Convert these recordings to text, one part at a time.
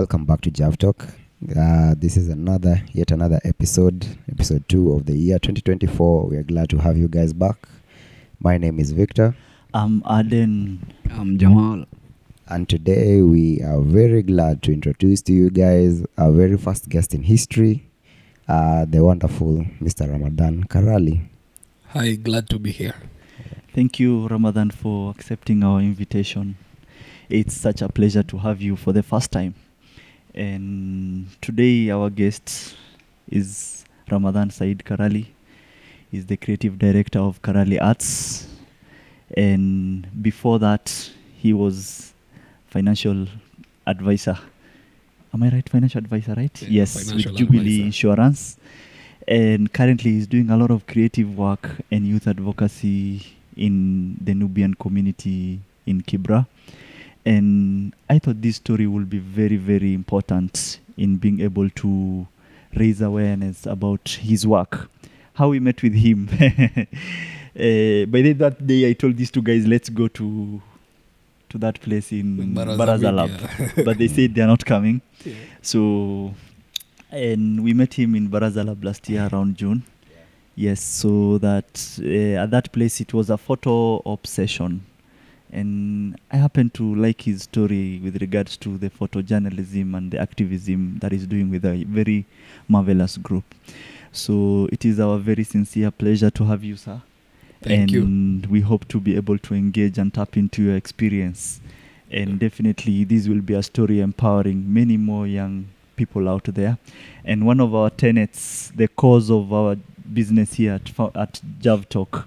welcome back to Jav Talk. Uh, this is another, yet another episode, episode two of the year 2024. We are glad to have you guys back. My name is Victor, I'm Aden. I'm Jamal. and today we are very glad to introduce to you guys our very first guest in history, uh, the wonderful Mr. Ramadhan Karali. Hi, glad to be here. Thank you, Ramadhan, for accepting our invitation. It's such a pleasure to have you for the first time. And today, our guest is Ramadhan Said Karali. He's the creative director of Karali Arts. And before that, he was financial advisor. Am I right? Financial advisor, right? Yeah, yes, with Jubilee advisor. Insurance. And currently, he's doing a lot of creative work and youth advocacy in the Nubian community in Kibra. And I thought this story will be very, very important in being able to raise awareness about his work. How we met with him. uh, by the, that day, I told these two guys, let's go to to that place in Baraza Baraza Lab. But they said they are not coming. So, and we met him in Barazalab last year around June. Yes, so that uh, at that place it was a photo obsession, and I happen to like his story with regards to the photojournalism and the activism that he's doing with a very marvelous group. So it is our very sincere pleasure to have you, sir. Thank you. and we hope to be able to engage and tap into your experience. And definitely, this will be a story empowering many more young people out there. And one of our tenets, the cause of our business here at, at Jav Talk,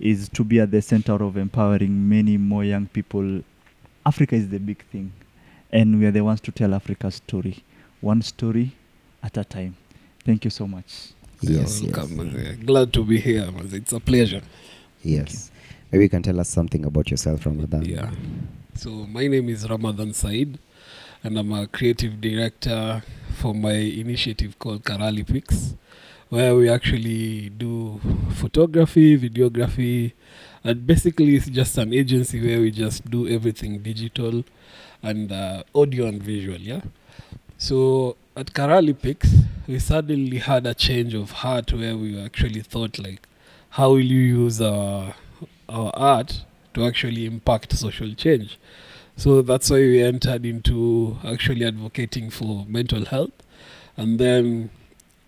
is to be at the center of empowering many more young people. Africa is the big thing, and we are the ones to tell Africa's story, one story at a time. Thank you so much. Yes, You're yes. welcome, Manze. Glad to be here. It's a pleasure. Yes. Maybe you can tell us something about yourself, Ramadhan. Yeah. So my name is Ramadhan Said, and I'm a creative director for my initiative called Karali Pics, where we actually do photography, videography, and basically it's just an agency where we just do everything digital and uh, audio and visual. Yeah. So at Karali Pics, we suddenly had a change of heart where we actually thought like, how will you use our our art to actually impact social change? So that's why we entered into actually advocating for mental health, and then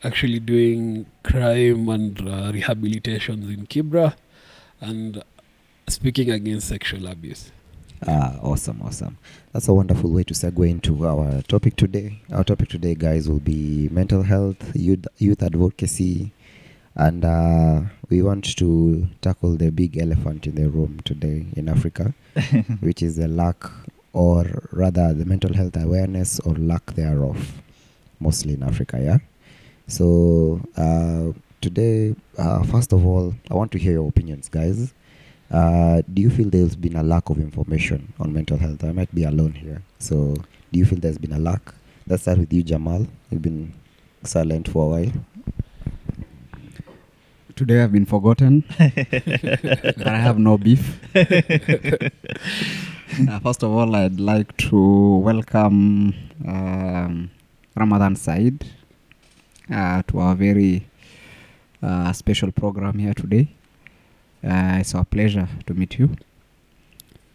actually doing crime and uh, rehabilitations in Kibra, and speaking against sexual abuse. Ah, awesome, awesome. That's a wonderful way to segue into our topic today. Our topic today, guys, will be mental health, youth, youth advocacy, and uh, we want to tackle the big elephant in the room today in Africa, which is the lack, or rather, the mental health awareness or lack thereof, mostly in Africa. Yeah. So uh, today, uh, first of all, I want to hear your opinions, guys. Uh, do you feel there's been a lack of information on mental health? I might be alone here. So, do you feel there's been a lack? Let's start with you, Jamal. You've been silent for a while. Today I've been forgotten, but I have no beef. Uh, first of all, I'd like to welcome um, Ramadan Said uh, to our very uh, special program here today. Uh, it's our pleasure to meet you,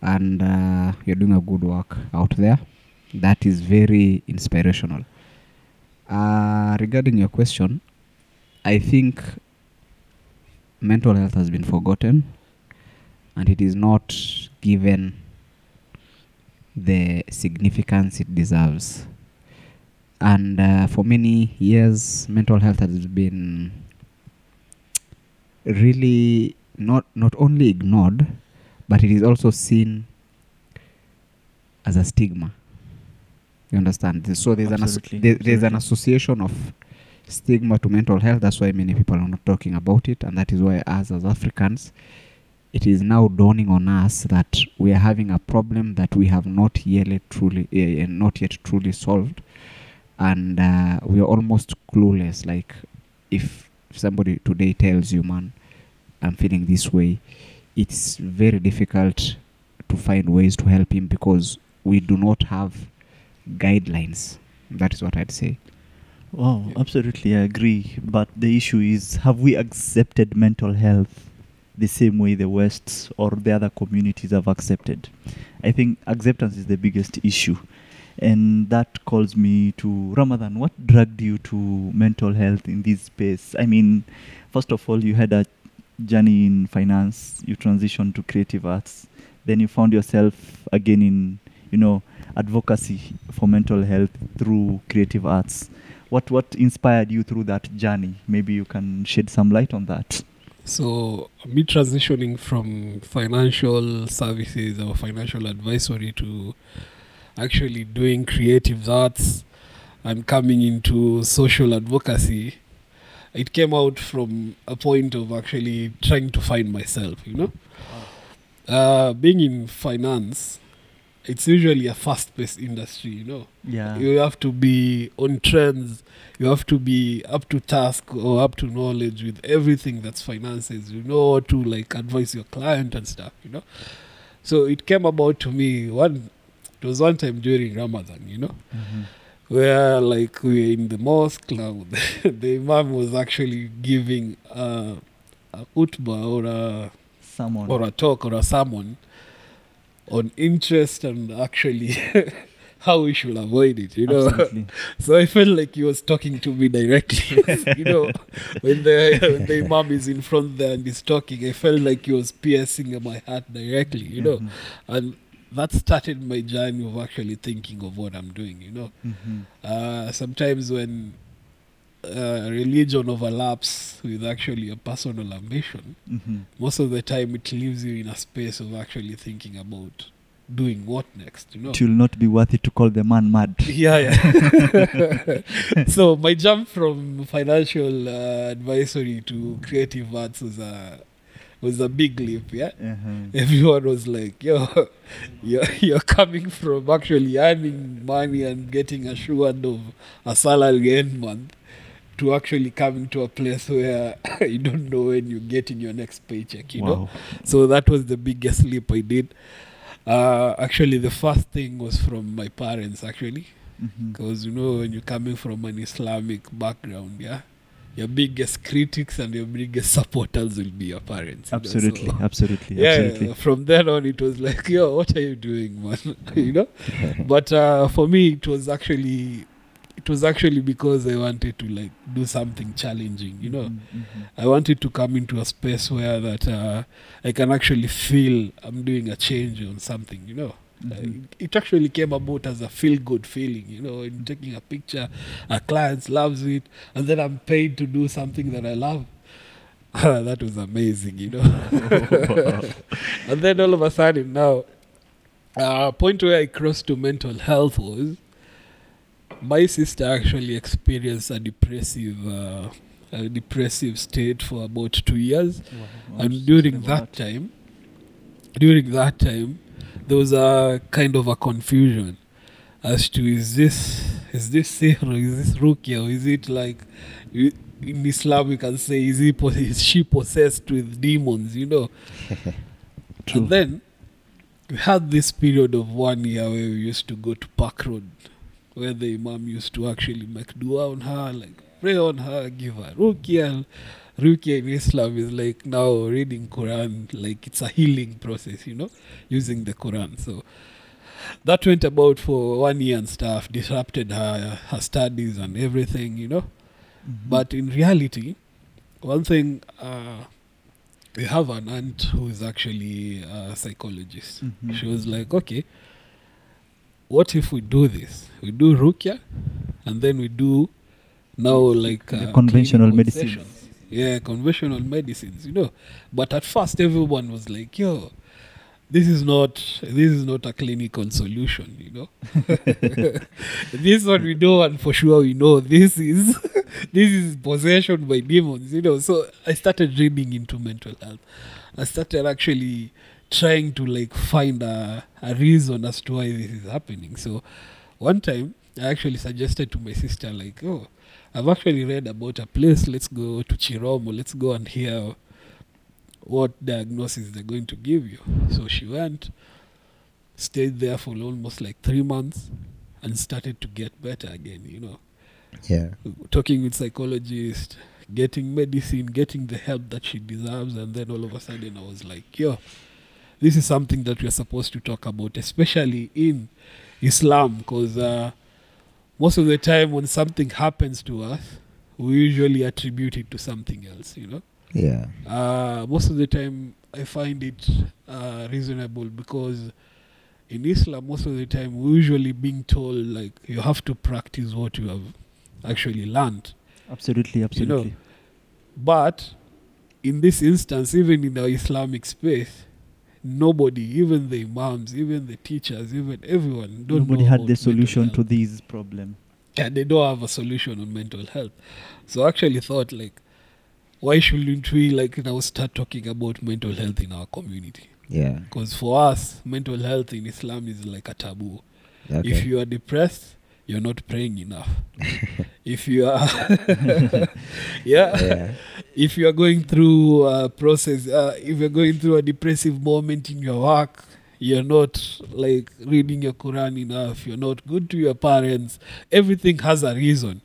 and uh, you're doing a good work out there. That is very inspirational. Uh, regarding your question, I think mental health has been forgotten and it is not given the significance it deserves. And uh, for many years, mental health has been really not not only ignored, but it is also seen as a stigma. You understand? So there's an asso- there- there's an association of stigma to mental health. That's why many people are not talking about it, and that is why us as Africans, it is now dawning on us that we are having a problem that we have not yet truly uh, not yet truly solved, and uh, we are almost clueless. Like if somebody today tells you, "Man, I'm feeling this way," it's very difficult to find ways to help him because we do not have guidelines. That is what I'd say. Wow, Yeah. absolutely, I agree. But the issue is have we accepted mental health the same way the West or the other communities have accepted? I think acceptance is the biggest issue. And that calls me to Ramadhan. What dragged you to mental health in this space? I mean, first of all, you had a journey in finance, you transitioned to creative arts, then you found yourself again in, you know, advocacy for mental health through creative arts what what inspired you through that journey maybe you can shed some light on that So, me transitioning from financial services or financial advisory to actually doing creative arts and coming into social advocacy, it came out from a point of actually trying to find myself, you know. Uh, being in finance, it's usually a fast paced industry, you know. yeah You have to be on trends. You have to be up to task or up to knowledge with everything that's finances. You know to like advise your client and stuff. You know. So it came about to me one. It was one time during Ramadan. You know, Mhm. where like we were in the mosque now. the imam was actually giving uh, a khutbah or a someone or a talk or a sermon on interest and actually how we should avoid it. You know. Absolutely. So I felt like he was talking to me directly. you know, when the when the imam is in front there and he's talking, I felt like he was piercing my heart directly. You know, Mhm. and that started my journey of actually thinking of what I'm doing. You know, Mhm. uh, sometimes when uh, religion overlaps with actually a personal ambition, Mhm. most of the time it leaves you in a space of actually thinking about doing what next. You know, it will not be worth it to call the man mad yeah, yeah. so my jump from financial uh, advisory to creative arts was a was a big leap. Yeah, Uh-huh. everyone was like, "Yo, you're, you're coming from actually earning money and getting assured of a salary end month." To actually coming to a place where you don't know when you're getting your next paycheck, you know. So that was the biggest leap I did. Uh, actually, the first thing was from my parents, actually, because you know when you're coming from an Islamic background, yeah, your biggest critics and your biggest supporters will be your parents. you know, absolutely so- absolutely yeah, absolutely from then on it was like, yo, what are you doing, man? you know. But uh, for me, it was actually, it was actually because I wanted to like do something challenging, you know. Mhm, mhm. I wanted to come into a space where that uh, I can actually feel I'm doing a change on something, you know. Uh, Mhm. it actually came about as a feel good feeling, you know, in taking a picture, a client loves it, and then I'm paid to do something that I love. that was amazing, you know. and then all of a sudden now, uh, point where I crossed to mental health was my sister actually experienced a depressive, uh, a depressive state for about two years Wow. and during that time during that time there was a kind of a confusion as to is this is this sihr is this rukia or is it like in islam we can say is, he, is she possessed with demons you know True. and then we had this period of one year where we used to go to park road where the imam used to actually make dua on her like pray on her give her rukia Rukia in Islam is like now reading Quran, like it's a healing process, you know, using the Quran. So that went about for one year and stuff, disrupted her her studies and everything, you know. Mhm. But in reality, one thing uh, we have an aunt who is actually a psychologist. Mhm. She was like, okay, what if we do this? We do Rukia, and then we do now like The uh, conventional medicine. sessions. Yeah, conventional medicines, you know. But at first, everyone was like, "Yo, this is not this is not a clinical solution," you know. this one we know, and for sure we know this is this is possession by demons, you know. So I started reading into mental health. I started actually trying to like find a, a reason as to why this is happening. So one time I actually suggested to my sister like, oh, I've actually read about a place. Let's go to Chiromo. Let's go and hear what diagnosis they're going to give you. So she went, stayed there for almost like three months, and started to get better again. You know, Yeah. talking with psychologists, getting medicine, getting the help that she deserves, and then all of a sudden I was like, yo, this is something that we're supposed to talk about, especially in Islam, because uh, most of the time when something happens to us, we usually attribute it to something else, you know. Yeah. Uh, most of the time, I find it uh, reasonable because in Islam, most of the time, we're usually being told like you have to practice what you have actually learned. Absolutely, absolutely. You know? But in this instance, even in the Islamic space, nobody, even the imams, even the teachers, even everyone, don't Nobody had the solution to these this problem. Yeah, they don't have a solution on mental health. So I actually thought like, why shouldn't we like now start talking about mental health in our community? Yeah. Because for us, mental health in Islam is like a taboo. Okay. If you are depressed, you're not praying enough. if you are, yeah, yeah. if you are going through a process, uh, if you're going through a depressive moment in your work, you're not like reading your Quran enough. You're not good to your parents. Everything has a reason.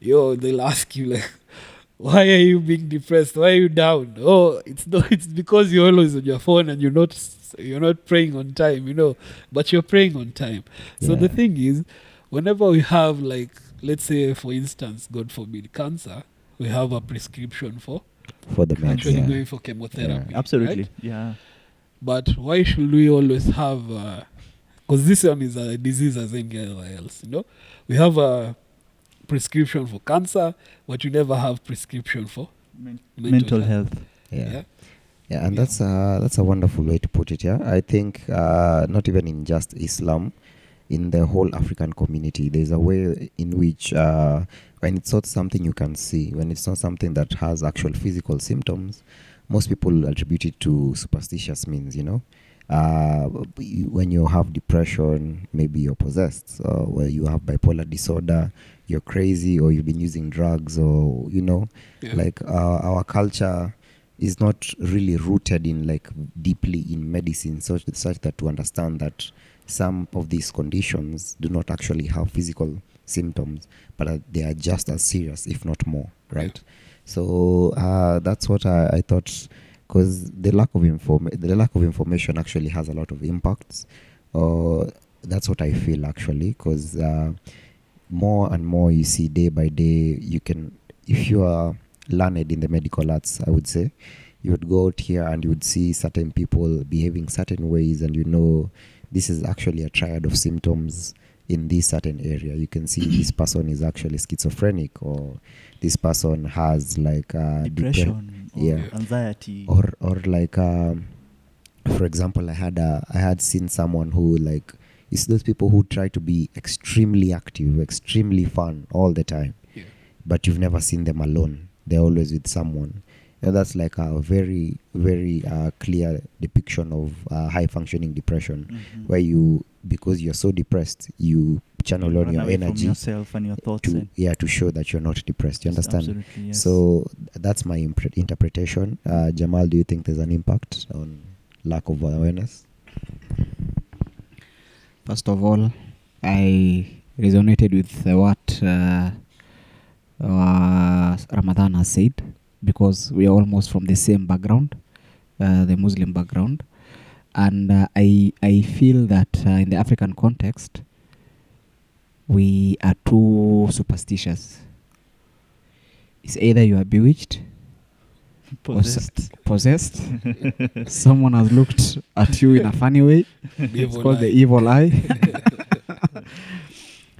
Yo, they'll ask you like, why are you being depressed? Why are you down? Oh, it's no, it's because you're always on your phone and you're not you're not praying on time, you know. But you're praying on time. So the thing is, whenever we have like, let's say for instance, God forbid, cancer, we have a prescription for For the men. actually Yeah. going for chemotherapy. Absolutely. right? Yeah. But why should we always have? Because this one is a disease as any other else. You know, we have a prescription for cancer, but you never have prescription for mental, Mental health. Yeah. Yeah, and Yeah. that's a that's a wonderful way to put it. Yeah, I think uh, not even in just Islam, in the whole African community, there's a way in which uh, when it's not something you can see, when it's not something that has actual physical symptoms, most people attribute it to superstitious means. You know, uh, when you have depression, maybe you're possessed, or where you have bipolar disorder, you're crazy, or you've been using drugs, or you know, Yeah. like uh, our culture is not really rooted in like deeply in medicine such, such that to understand that some of these conditions do not actually have physical symptoms but uh, they are just as serious if not more right? So uh, that's what i, I thought because the lack of inform the lack of information actually has a lot of impacts. Uh, that's what i feel actually because uh, more and more you see day by day you can if you are learned in the medical arts i would say you would go out here and you would see certain people behaving certain ways and you know this is actually a triad of symptoms in this certain area you can see this person is actually schizophrenic or this person has like uh, depre- Depression. Or yeah. Anxiety. or or like um, for example i had a i had seen someone who like it's those people who try to be extremely active extremely fun all the time Yeah. but you've never seen them alone they're always with someone you know, that's like a very very uh, clear depiction of uh, high functioning depression Mhm. where you because you're so depressed you channel You on your away from energy yourself and your thoughts. to and- yeah to show that you're not depressed you understand Absolutely, yes. so that's my impre- interpretation. Uh, Jamal, do you think there's an impact on lack of awareness? First of all, I resonated with uh, what uh, uh, Ramadhan has said because we are almost from the same background, uh, the Muslim background, and uh, I I feel that uh, in the African context, we are too superstitious. It's either you are bewitched, or s- Possessed. possessed. Someone has looked at you in a funny way. It's Evil called the evil eye.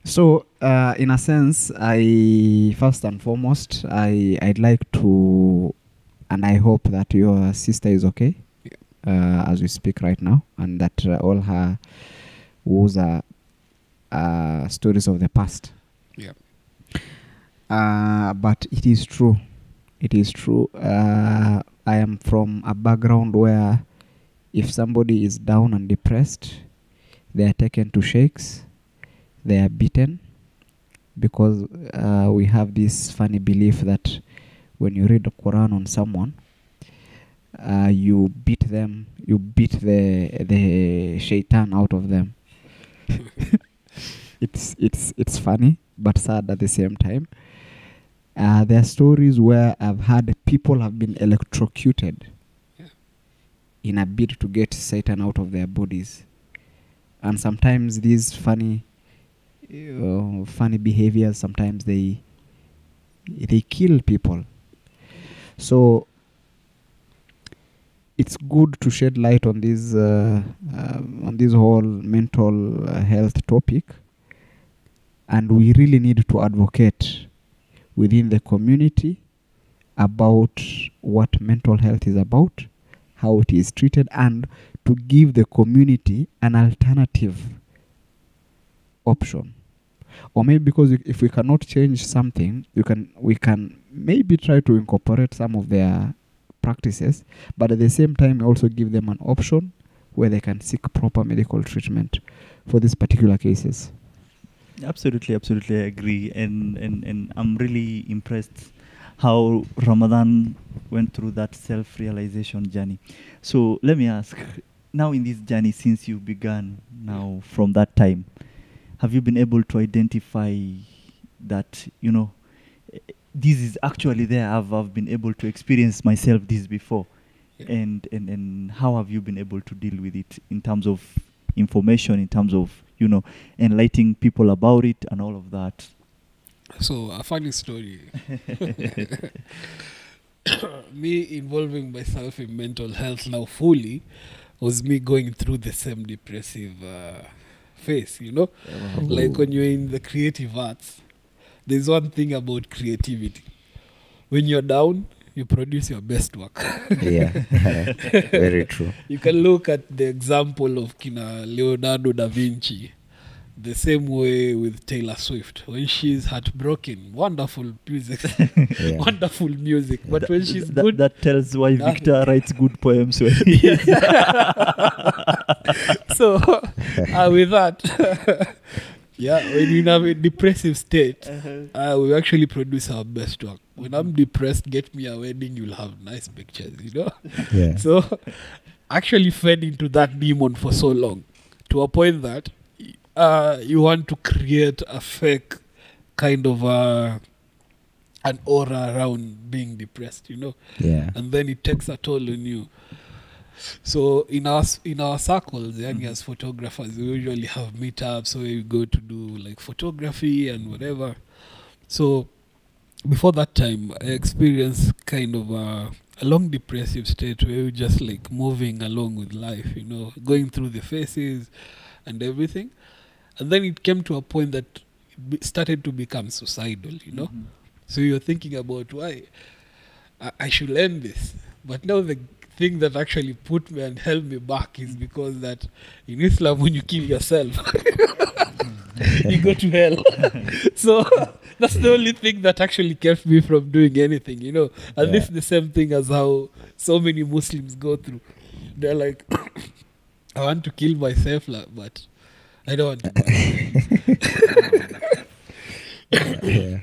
so, uh, in a sense, I first and foremost, I I'd like to, and I hope that your sister is okay, uh, as we speak right now, and that uh, all her woes are uh, stories of the past. Yeah. Uh, but it is true. It is true. Uh, I am from a background where if somebody is down and depressed, they are taken to sheikhs, they are beaten because uh, we have this funny belief that when you read the Quran on someone, uh, you beat them, you beat the the shaitan out of them. it's it's it's funny but sad at the same time. Uh, there are stories where I've had people have been electrocuted Yeah. in a bid to get Satan out of their bodies, and sometimes these funny, uh, funny behaviors. Sometimes they they kill people. So it's good to shed light on this uh, uh, on this whole mental uh, health topic, and we really need to advocate within the community about what mental health is about, how it is treated, and to give the community an alternative option. Or maybe because if we cannot change something, you can we can maybe try to incorporate some of their practices, but at the same time also give them an option where they can seek proper medical treatment for these particular cases. Absolutely, absolutely, I agree, and and and I'm really impressed how Ramadhan went through that self-realization journey. So let me ask, now in this journey since you began, now from that time, have you been able to identify that you know this is actually there? I've I've been able to experience myself this before, Yeah. and and and how have you been able to deal with it in terms of information, in terms of you know enlightening people about it and all of that. So a funny story. me involving myself in mental health now fully was me going through the same depressive uh, phase, you know? Uh-huh. Like when you're in the creative arts, there's one thing about creativity. When you're down, you produce your best work. yeah, very true. you can look at the example of Kina Leonardo da Vinci, the same way with Taylor Swift. When she's heartbroken, wonderful music, Yeah. wonderful music. But That- when she's that, good, that tells why Victor writes good poems when so uh, with that, yeah, when you're in a depressive state, uh, we actually produce our best work. When I'm depressed, get me a wedding, you'll have nice pictures, you know. Yeah. So, actually fed into that demon for so long, to a point that uh, you want to create a fake kind of uh, an aura around being depressed, you know, Yeah. and then it takes a toll on you. So in our in our circles, young Mhm. as photographers, we usually have meetups where we go to do like photography and whatever. So before that time, I experienced kind of a, a long depressive state where we just like moving along with life, you know, going through the phases and everything. And then it came to a point that it started to become suicidal, you know. So you're thinking about why I, I should end this. But now the thing that actually put me and held me back is because that in Islam, when you kill yourself, you go to hell. so that's the only thing that actually kept me from doing anything, you know. And this is the same thing as how so many Muslims go through. They're like, I want to kill myself, but I don't want to. yeah.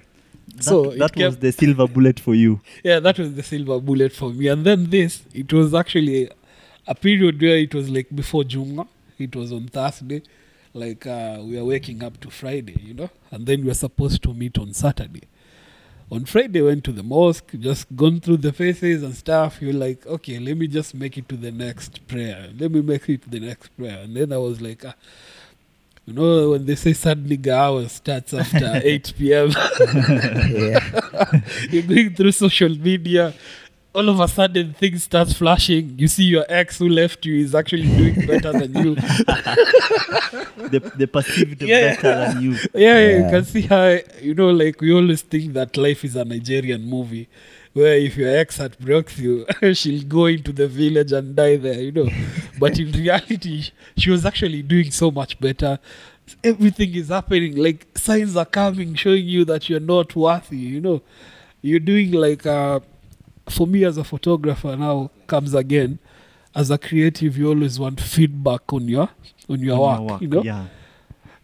That, So that was kept- the silver bullet for you. yeah, that was the silver bullet for me. And then this, it was actually a period where it was like before Jumma. It was on Thursday. Like uh, we are waking up to Friday, you know, and then we are supposed to meet on Saturday. On Friday, went to the mosque, just gone through the faces and stuff. You're like, okay, let me just make it to the next prayer. Let me make it to the next prayer. And then I was like, ah, you know, when they say sad nigga hour starts after 8 p.m. you're going through social media all of a sudden things starts flashing you see your ex who left you is actually doing better than you they, the perceived Yeah. better than you. yeah, yeah, you can see how you know like we always think that life is a nigerian movie where if your ex heartbreaks you she'll go into the village and die there you know but in reality she was actually doing so much better. Everything is happening like signs are coming showing you that you're not worthy you know. You're doing like uh for me as a photographer now comes again as a creative you always want feedback on your on your, On work, you know? Yeah.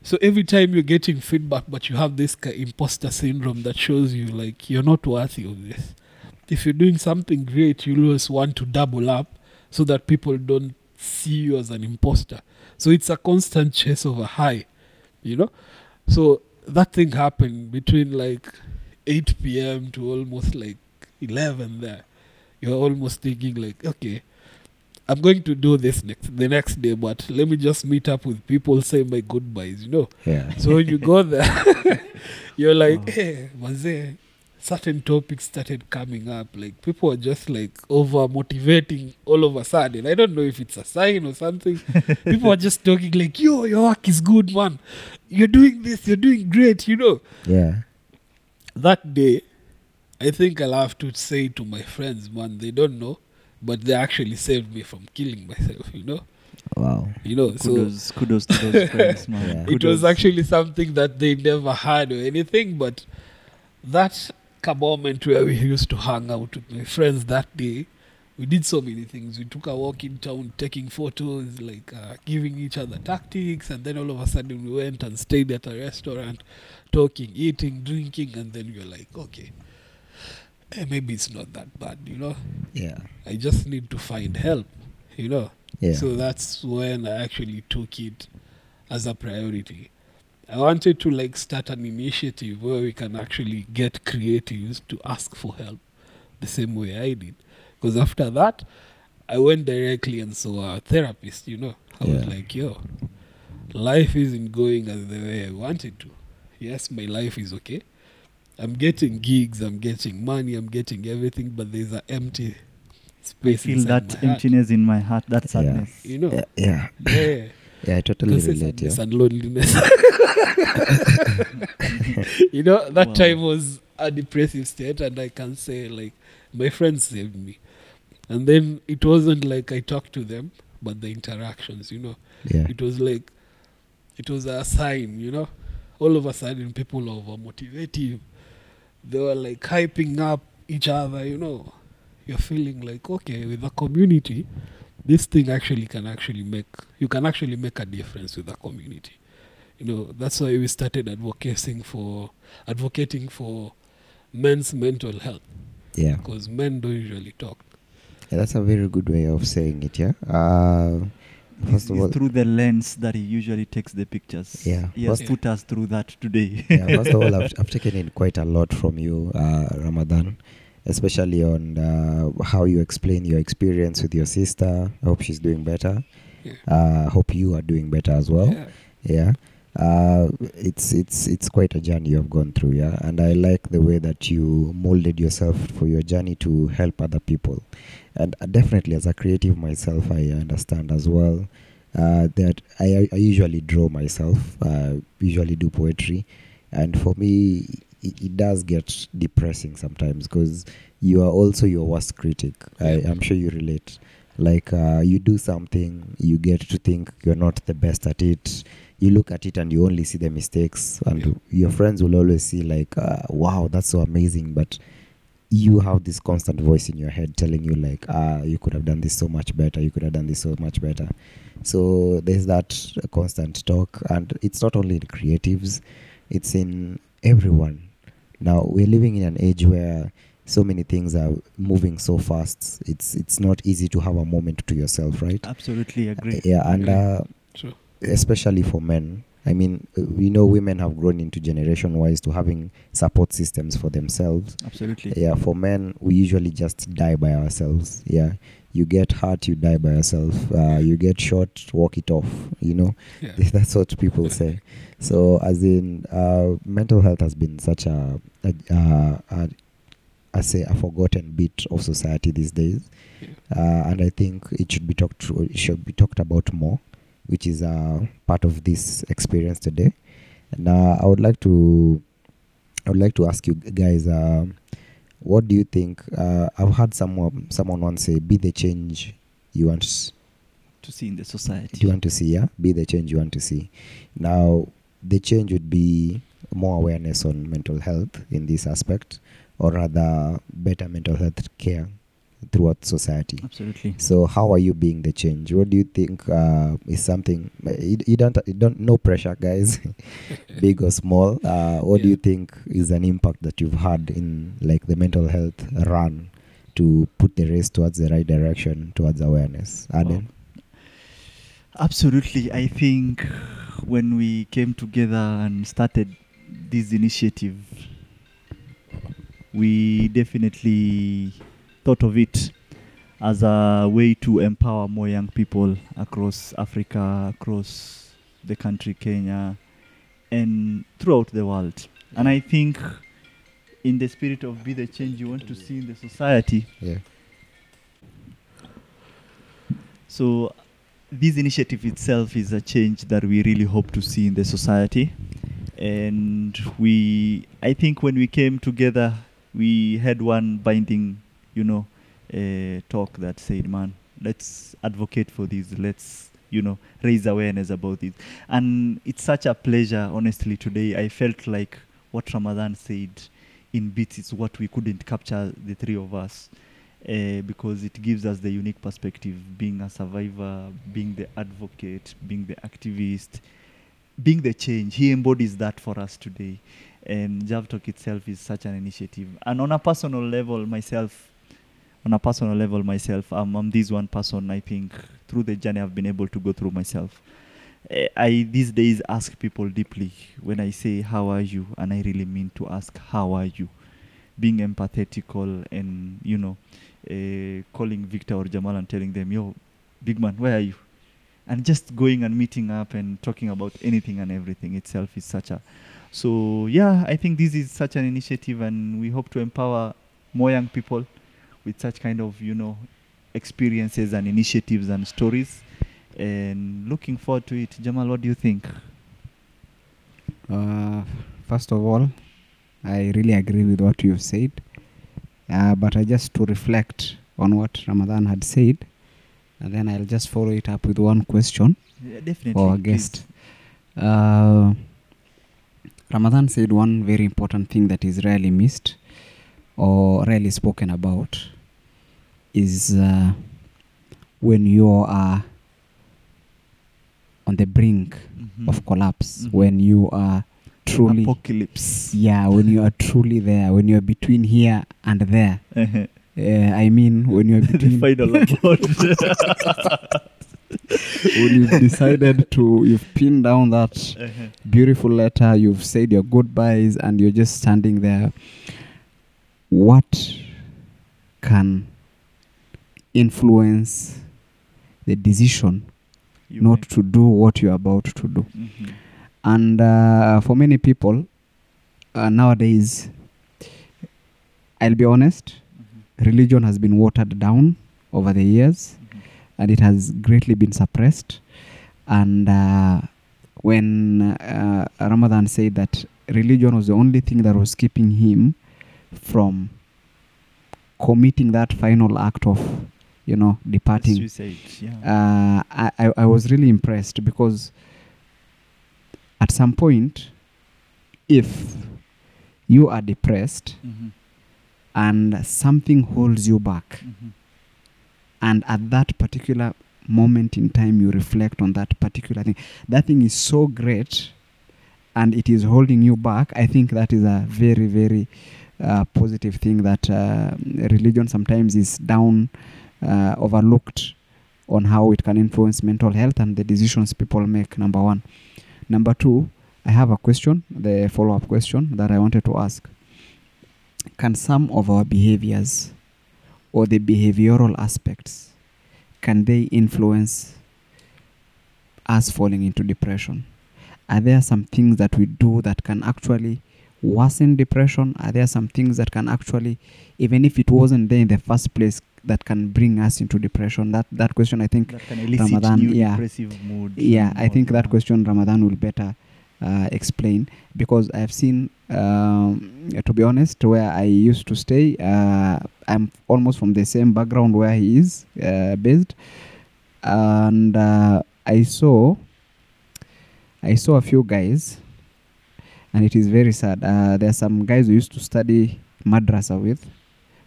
so every time you're getting feedback but you have this imposter syndrome that shows you like you're not worthy of this. If you're doing something great you always want to double up so that people don't see you as an imposter so it's a constant chase of a high you know So that thing happened between like 8 p.m. to almost like 11 there. You're almost thinking like, okay, I'm going to do this next the next day, but let me just meet up with people, say my goodbyes, you know. Yeah. So when you go there, you're like, Wow. hey, there certain topics started coming up? Like people are just like over motivating all of a sudden. I don't know if it's a sign or something. people are just talking like, yo, your work is good, man. You're doing this, you're doing great, you know. Yeah. That day, I think I'll have to say to my friends, man, they don't know, but they actually saved me from killing myself, you know. Wow. You know, so Kudos, kudos to those friends, man. Yeah. it was actually something that they never had or anything but that ka- moment where we used to hang out with my friends that day we did so many things we took a walk in town taking photos like uh, giving each other tactics and then all of a sudden we went and stayed at a restaurant talking eating drinking and then we were like okay eh, maybe it's not that bad you know Yeah. i just need to find help you know Yeah. so that's when I actually took it as a priority. I wanted to like start an initiative where we can actually get creatives to ask for help the same way I did. Because after that, I went directly and saw a therapist, you know. I was like, yo, life isn't going as the way I wanted to. Yes, my life is okay. I'm getting gigs, I'm getting money, I'm getting everything, but there's an empty I feel that my heart, emptiness in my heart, that Yeah. sadness. You know, Yeah. Yeah. yeah. Yeah. I totally relate. Yeah. and loneliness. you know, that Wow. time was a depressive state, and I can say, like, my friends saved me. And then it wasn't like I talked to them, but the interactions, you know, Yeah. it was like, it was a sign, you know. All of a sudden, people over motivative. They were like hyping up each other, you know. You're feeling like, okay, with the community, this thing actually can actually make you can actually make a difference with the community you know that's why we started advocating for advocating for men's mental health Yeah. because men don't usually talk Yeah, that's a very good way of saying it. Yeah. Uh, first of It's all, through the lens that he usually takes the pictures. Yeah. He has First- put us through that today. yeah, first of all, I've, I've taken in quite a lot from you, uh, Ramadhan, especially on uh, how you explain your experience with your sister. I hope she's doing better. yeah, Uh, hope you are doing better as well. yeah. yeah uh, it's it's it's quite a journey you've gone through yeah and i like the way that you molded yourself for your journey to help other people and uh, definitely as a creative myself i understand as well uh, that I, I usually draw myself uh, usually do poetry and for me it, it does get depressing sometimes because you are also your worst critic. I, I'm sure you relate. Like uh, you do something you get to think you're not the best at it. You look at it and you only see the mistakes and Yeah. your friends will always see like uh, wow that's so amazing. But you have this constant voice in your head telling you like ah you could have done this so much better you could have done this so much better. So there's that constant talk and it's not only in creatives it's in everyone now we're living in an age where so many things are moving so fast it's it's not easy to have a moment to yourself right Absolutely agree. yeah and Agree. uh, Sure. especially for men i mean uh, we know women have grown into generation wise to having support systems for themselves Absolutely. yeah for men we usually just die by ourselves yeah you get hurt you die by yourself uh, you get shot walk it off you know yeah. that's what people say so as in uh, mental health has been such a, a, a, a I say a forgotten bit of society these days. Uh, and I think it should be talked to, it should be talked about more which is uh, part of this experience today. And uh, I would like to I would like to ask you guys um what do you think uh, I've heard someone someone once say be the change you want To see in the society. you want to see yeah? Be the change you want to see. Now the change would be more awareness on mental health in this aspect or rather better mental health care throughout society Absolutely. so how are you being the change what do you think uh, is something you, you don't you don't no pressure guys big or small uh, what do you think is an impact that you've had in like the mental health run to put the race towards the right direction towards awareness Aden? Absolutely. I think when we came together and started this initiative, we definitely thought of it as a way to empower more young people across Africa, across the country, Kenya, and throughout the world. And I think, in the spirit of be the change you want to see in the society, Yeah. so this initiative itself is a change that we really hope to see in the society. And we, I think when we came together, we had one binding, you know, uh, talk that said, man, let's advocate for this. Let's, you know, raise awareness about this. And it's such a pleasure, honestly, today. I felt like what Ramadhan said in bits is what we couldn't capture, the three of us uh, because it gives us the unique perspective being a survivor, being the advocate, being the activist, being the change. He embodies that for us today. And JavTalk itself is such an initiative. And on a personal level, myself, on a personal level, myself, I'm, I'm this one person, I think, through the journey I've been able to go through myself. Eh, I these days ask people deeply when I say, How are you? And I really mean to ask, How are you? Being empathetical and, you know, uh, calling Victor or Jamal and telling them, "Yo, big man, where are you?" And just going and meeting up and talking about anything and everything itself is such a. So yeah, I think this is such an initiative, and we hope to empower more young people with such kind of you know experiences and initiatives and stories. And looking forward to it. Jamal, what do you think? Uh, first of all, I really agree with what you've said. Uh, but I just to reflect on what Ramadhan had said, and then I'll just follow it up with one question Yeah, definitely. for our guest. Uh, Ramadhan said one very important thing that is rarely missed or rarely spoken about is uh, when you are on the brink Mhm. of collapse, Mhm. when you are truly apocalypse. yeah, when you are truly there, when you are between here and there. Uh-huh. Uh, I mean, when you are the between, final abode. when you've decided to, you've pinned down that Uh-huh. beautiful letter, you've said your goodbyes, and you're just standing there. What can influence the decision You not to do what you're about to do? Mhm. And uh, for many people uh, nowadays, I'll be honest, Mhm. religion has been watered down over the years Mhm. and it has greatly been suppressed. And uh, when uh, Ramadhan said that religion was the only thing that was keeping him from committing that final act of, you know, departing Suicide. Yeah. uh, I, I, I was really impressed because at some point, if you are depressed Mhm. and something holds you back, Mhm. and at that particular moment in time you reflect on that particular thing, that thing is so great and it is holding you back, I think that is a very, very uh, positive thing that uh, religion sometimes is down, uh, overlooked on how it can influence mental health and the decisions people make. Number one. Number two, I have a question, the follow up question that I wanted to ask. Can some of our behaviors or the behavioral aspects can they influence us falling into depression? Are there some things that we do that can actually worsen depression? Are there some things that can actually, even if it wasn't there in the first place, that can bring us into depression? That that question, I think, Ramadhan, new yeah. depressive mood. yeah, I think that that. question Ramadhan will better uh, explain because I've seen, um, to be honest, where I used to stay, uh, I'm almost from the same background where he is uh, based, and uh, I saw, I saw a few guys, and it is very sad. Uh, there are some guys who used to study madrasa with,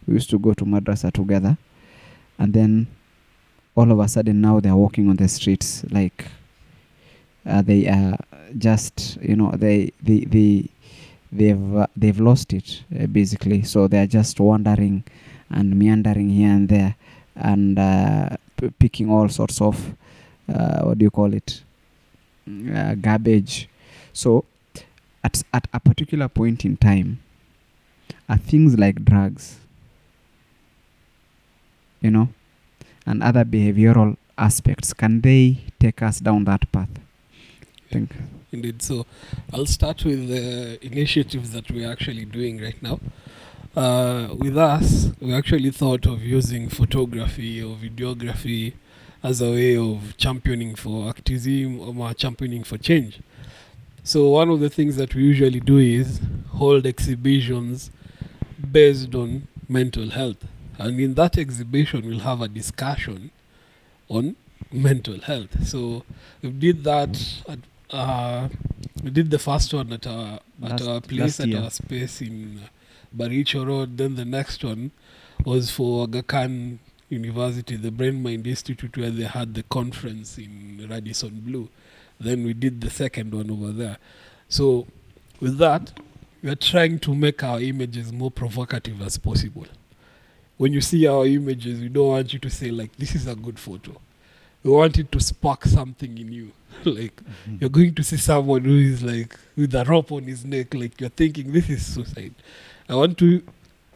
we used to go to madrasa together, and then all of a sudden now they're walking on the streets like uh, they are just you know they they they they've uh, they've lost it uh, basically so they're just wandering and meandering here and there and uh, p- picking all sorts of uh, what do you call it uh, garbage. So, at at a particular point in time, are things like drugs, you know, and other behavioral aspects can they take us down that path? Think. Indeed. So I'll start with the initiatives that we're actually doing right now. Uh, with us, we actually thought of using photography or videography as a way of championing for activism or championing for change. So one of the things that we usually do is hold exhibitions based on mental health. And in that exhibition, we'll have a discussion on mental health. So we did that at uh, we did the first one at our at our place at our space in Baricho Road. Then the next one was for Aga Khan University, the Brain Mind Institute, where they had the conference in Radisson Blu. Then we did the second one over there. So with that, we are trying to make our images more provocative as possible. When you see our images, we don't want you to say like, "This is a good photo." We want it to spark something in you. like mm-hmm. you're going to see someone who is like with a rope on his neck, like you're thinking this is suicide. I want to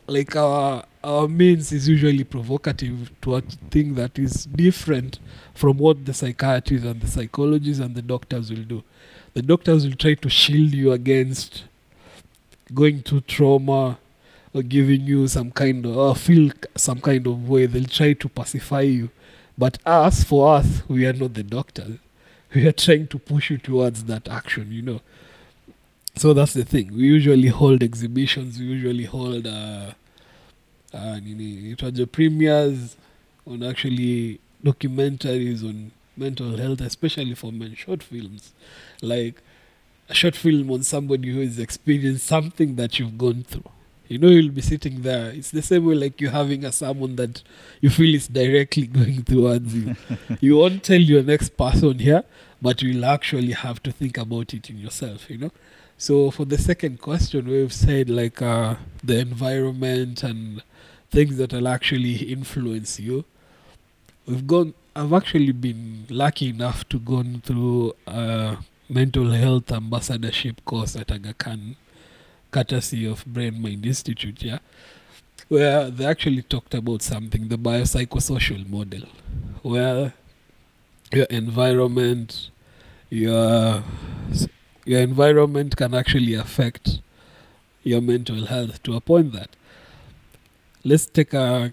like our our means is usually provocative to a thing that is different from what the psychiatrists and the psychologists and the doctors will do. The doctors will try to shield you against going through trauma or giving you some kind of or feel some kind of way. They'll try to pacify you. But us, for us, we are not the doctors. We are trying to push you towards that action, you know. So that's the thing. We usually hold exhibitions. We usually hold uh, uh, nini, itwaje premieres on actually documentaries on mental health, especially for men. Short films, like a short film on somebody who has experienced something that you've gone through. You know, you'll be sitting there. It's the same way like you're having a someone that you feel is directly going towards you. you won't tell your next person here, but you'll actually have to think about it in yourself, you know. So for the second question, we've said like uh, the environment and things that will actually influence you. We've gone. I've actually been lucky enough to gone through a mental health ambassadorship course at Aga Khan, courtesy of Brain Mind Institute. Yeah, where they actually talked about something, the biopsychosocial model, where your environment, your your environment can actually affect your mental health to a point that let's take a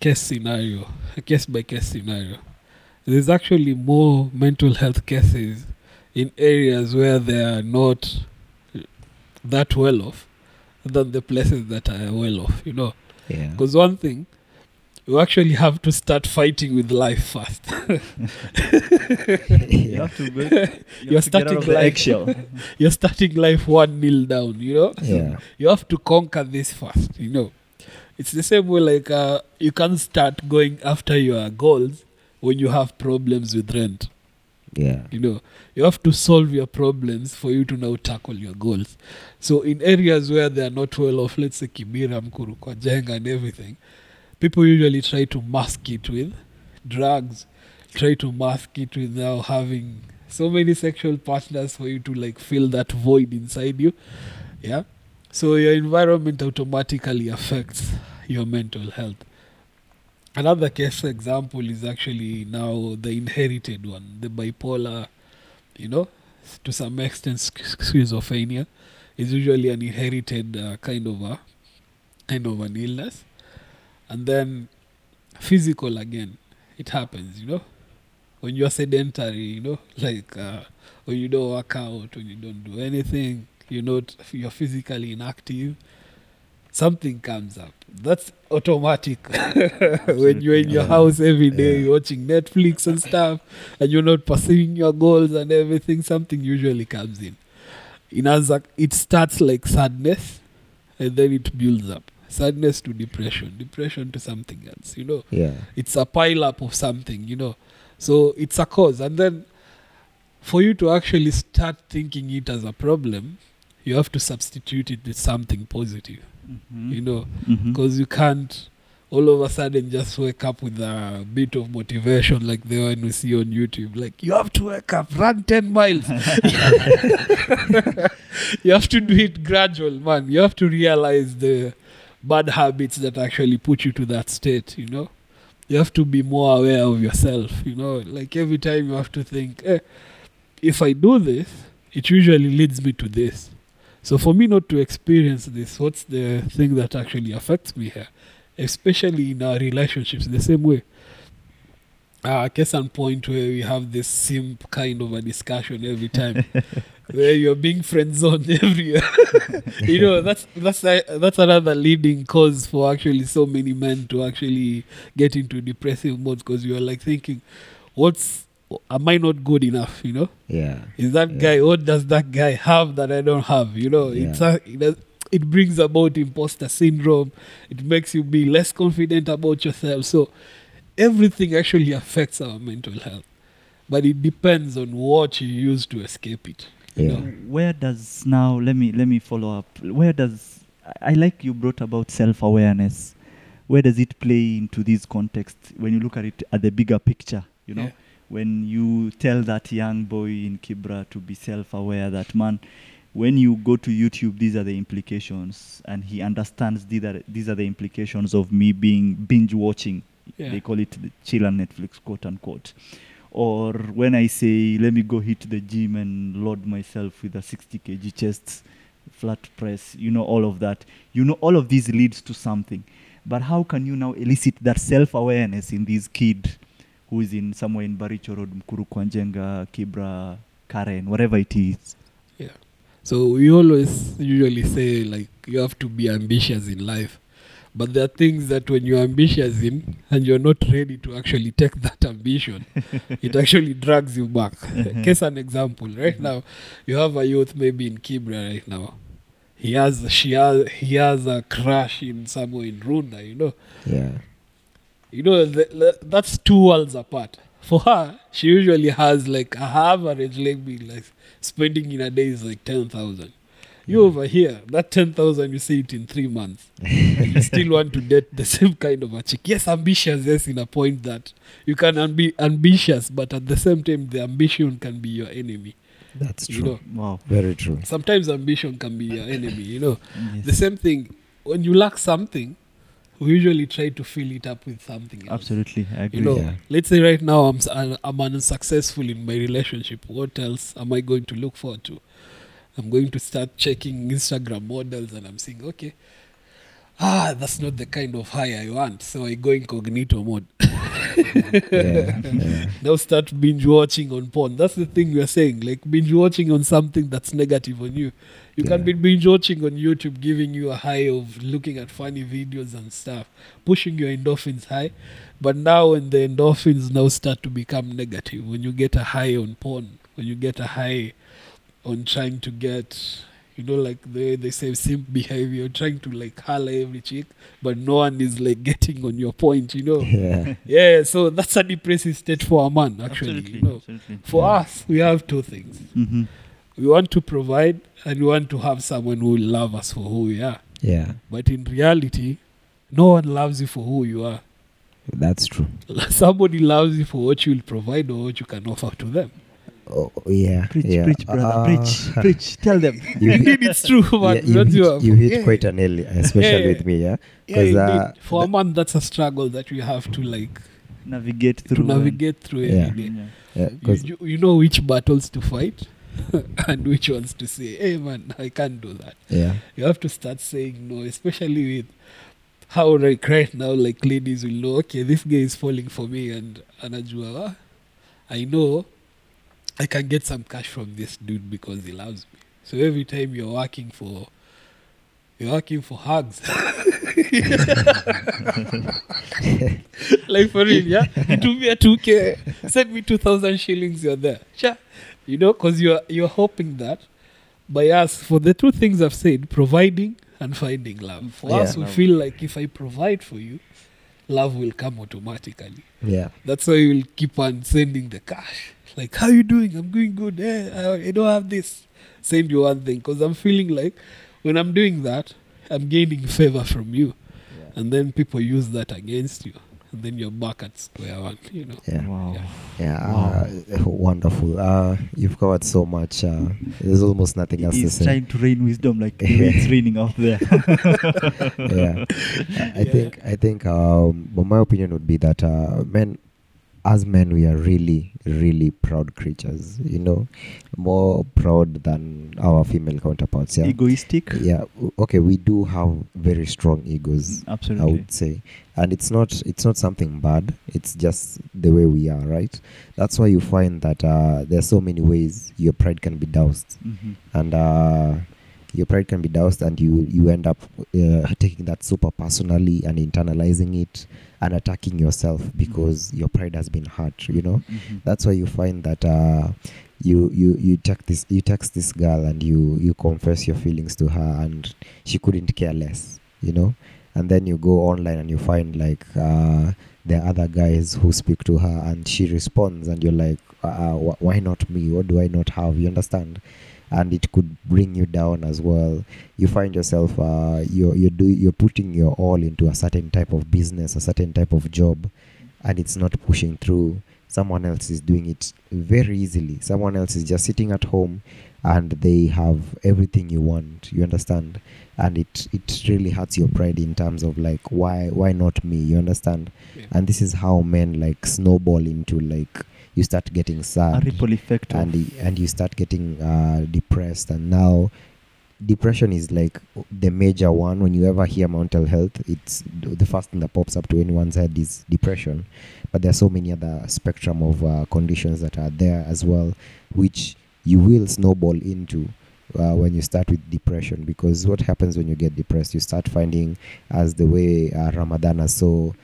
case scenario, a case by case scenario. There's actually more mental health cases in areas where they are not that well off than the places that are well off, you know. Yeah. Because one thing, you actually have to start fighting with life first. You have to go. You have You're to get out starting of the life- eggshell. You're starting life one nil down, you know. Yeah. You have to conquer this first, you know. It's the same way like uh, you can't start going after your goals when you have problems with rent. Yeah. You know, you have to solve your problems for you to now tackle your goals. So in areas where they are not well off, let's say Kibra, Mukuru, Jenga and everything, people usually try to mask it with drugs, try to mask it with now having so many sexual partners for you to like fill that void inside you. Yeah. So your environment automatically affects your mental health. Another case example is actually now the inherited one, the bipolar, you know, to some extent sch- schizophrenia is usually an inherited uh, kind of a kind of an illness, and then physical again, it happens, you know, when you're sedentary, you know, like uh, when you don't work out, when you don't do anything, you're not you're physically inactive. Something comes up. That's automatic. when you're in your house every day, Yeah. watching Netflix and stuff, and you're not pursuing your goals and everything, something usually comes in. In Anzac, it starts like sadness, and then it builds up. Sadness to depression, depression to something else. You know, Yeah. it's a pile up of something. You know, so it's a cause, and then for you to actually start thinking it as a problem, you have to substitute it with something positive. Mhm. You know, because you can't all of a sudden just wake up with a bit of motivation like the one we see on YouTube. Like, you have to wake up, run 10 miles. you have to do it gradual, man. You have to realize the bad habits that actually put you to that state, you know. You have to be more aware of yourself, you know. Like every time you have to think, eh, if I do this, it usually leads me to this. So for me not to experience this, what's the thing that actually affects me here? Especially in our relationships, the same way. Uh, case and point where we have this simp kind of a discussion every time where you're being friend zoned every year. you know, that's that's a, that's another leading cause for actually so many men to actually get into depressive modes because you're like thinking, what's am I not good enough? You know, Yeah. is that Yeah. guy what does that guy have that I don't have? You know, it's Yeah. a, it, does- it brings about imposter syndrome. It makes you be less confident about yourself. So everything actually affects our mental health, but it depends on what you use to escape it. You Yeah. know? where does now let me let me follow up where does i I like you brought about self-awareness where does it play into this context when you look at it at the bigger picture you know Yeah. When you tell that young boy in kibra to be self-aware that man when you go to youtube these are the implications and he understands these are, these are the implications of me being binge watching Yeah. they call it the chill on netflix quote unquote or when I say, let me go hit the gym and load myself with a 60 kg chest, flat press, you know, all of that. You know, all of these leads to something. But how can you now elicit that self awareness in this kid who is in somewhere in Baricho Road, Mkuru Kwanjenga, Kibra, Karen, whatever it is? So we always usually say like you have to be ambitious in life. But there are things that when you're ambitious in and you're not ready to actually take that ambition, it actually drags you back. Case an example, right now, you have a youth maybe in Kibra right now. He has she has he has a crush in somewhere in Runda, you know. Yeah. You know, the, the, that's two worlds apart. For her, she usually has like a average maybe like spending in a day is like ten thousand. You mm. over here, that ten thousand you see it in three months. you still want to date the same kind of a chick. Yes, ambitious, yes, in a point that you can be ambitious, but at the same time the ambition can be your enemy. That's You true. know, Wow. Very true. sometimes ambition can be your enemy, you know. Yes. The same thing, when you lack something, we usually try to fill it up with something else. Absolutely. I agree. You know, Yeah. let's say right now I'm, s- I'm I'm unsuccessful in my relationship. What else am I going to look forward to? I'm going to start checking Instagram models and I'm saying, okay, ah, that's not the kind of high I want. So I go incognito mode. Yeah. yeah. now start binge watching on porn. That's the thing we're saying. Like binge watching on something that's negative on you. You can be binge watching on YouTube, giving you a high of looking at funny videos and stuff, pushing your endorphins high. But now when the endorphins now start to become negative, when you get a high on porn, when you get a high on trying to get you know, like they they say simp behavior, trying to like holler every chick, but no one is like getting on your point, you know. Yeah. Yeah, so that's a depressive state for a man, actually. Absolutely. You know. Absolutely. For Yeah. us, we have two things. hmm We want to provide and we want to have someone who will love us for who we are. Yeah. But in reality, no one loves you for who you are. That's true. Somebody loves you for what you will provide or what you can offer to them. Oh, yeah. Preach, yeah. preach, brother. Uh, preach, preach. Tell them. You, Indeed, it's true, yeah, you Don't hit, you you hit yeah. quite an early, especially Yeah. with me, yeah. Yeah, 'Cause, indeed. uh, for a man, that's a struggle that we have to like Navigate through. and- navigate through Yeah. every day. Yeah. Yeah, you, you know which battles to fight and which ones to say, hey man, I can't do that. yeah. You have to start saying no, especially with how like right now, like ladies will know, okay, this guy is falling for me and anajua, ah, I know I can get some cash from this dude because he loves me. So every time you're working for you're working for hugs. like for real, yeah? It will be a 2K. Send me 2,000 shillings, you're there. Sure. You know, because you're, you're hoping that by us, for the two things I've said, providing and finding love. For us, Yeah. we feel like if I provide for you, love will come automatically. Yeah. That's why you'll keep on sending the cash. Like, how you doing? I'm doing good. Eh, I, I don't have this. Send you one thing because I'm feeling like when I'm doing that, I'm gaining favor from you. and then people use that against you then you're back at square one you know Yeah. Wow. Yeah. Yeah, Wow. uh, wonderful. Uh, you've covered so much. Uh, there's almost nothing else to He's say. trying to rain wisdom like it's raining out there. yeah, I I think I think um, well, my opinion would be that uh, men, as men, we are really really proud creatures. You know, more proud than our female counterparts. Yeah, Egoistic. yeah. Okay, we do have very strong egos. absolutely I would say, and it's not it's not something bad. It's just the way we are, right? That's why you find that uh, there are so many ways your pride can be doused Mhm. and uh, your pride can be doused and you you end up uh, taking that super personally and internalizing it and attacking yourself because your pride has been hurt you know? Mhm. that's why you find that uh, you you you text this you text this girl and you you confess your feelings to her and she couldn't care less you know? And then you go online and you find like uh, there are other guys who speak to her and she responds and you're like uh, wh- why not me? What do i not have? You understand and it could bring you down as well. You find yourself uh, you're you're, do, you're putting your all into a certain type of business a certain type of job and it's not pushing through. Someone else is doing it very easily. Someone else is just sitting at home and they have everything you want you understand? And it it really hurts your pride in terms of like why why not me you understand? Yeah. and this is how men like snowball into like you start getting A sad. Ripple effect. and and you start getting uh, depressed. And now depression is like the major one. When you ever hear mental health it's the first thing that pops up to anyone's head is depression. But there are so many other spectrum of uh, conditions that are there as well which you will snowball into uh, when you start with depression. Because what happens when you get depressed? You start finding as the way uh, Ramadhan has so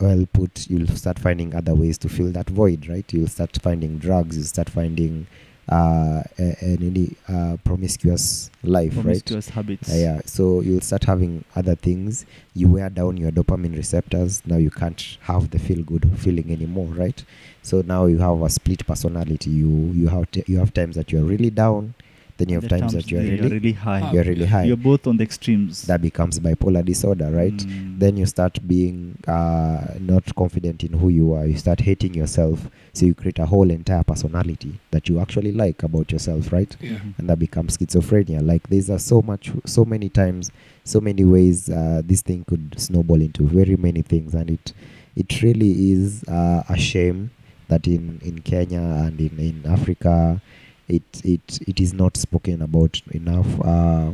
well put you'll start finding other ways to fill that void right you'll start finding drugs you'll start finding uh, any uh, promiscuous life right promiscuous habits. uh, yeah, so you'll start having other things. You wear down your dopamine receptors. Now you can't have the feel good feeling anymore, right? So now you have a split personality. You you have t- you have times that you're really down, then you have The times that you're you're really, really high. You're really high. You're both on the extremes. that becomes bipolar disorder, right? Mm. Then you start being uh, not confident in who you are. You start hating yourself. So you create a whole entire personality that you actually like about yourself, right? yeah and that becomes schizophrenia like these are so much so many times so many ways uh, this thing could snowball into very many things and it it really is uh, a shame that in in kenya and in in africa it it it is not spoken about enough. Uh,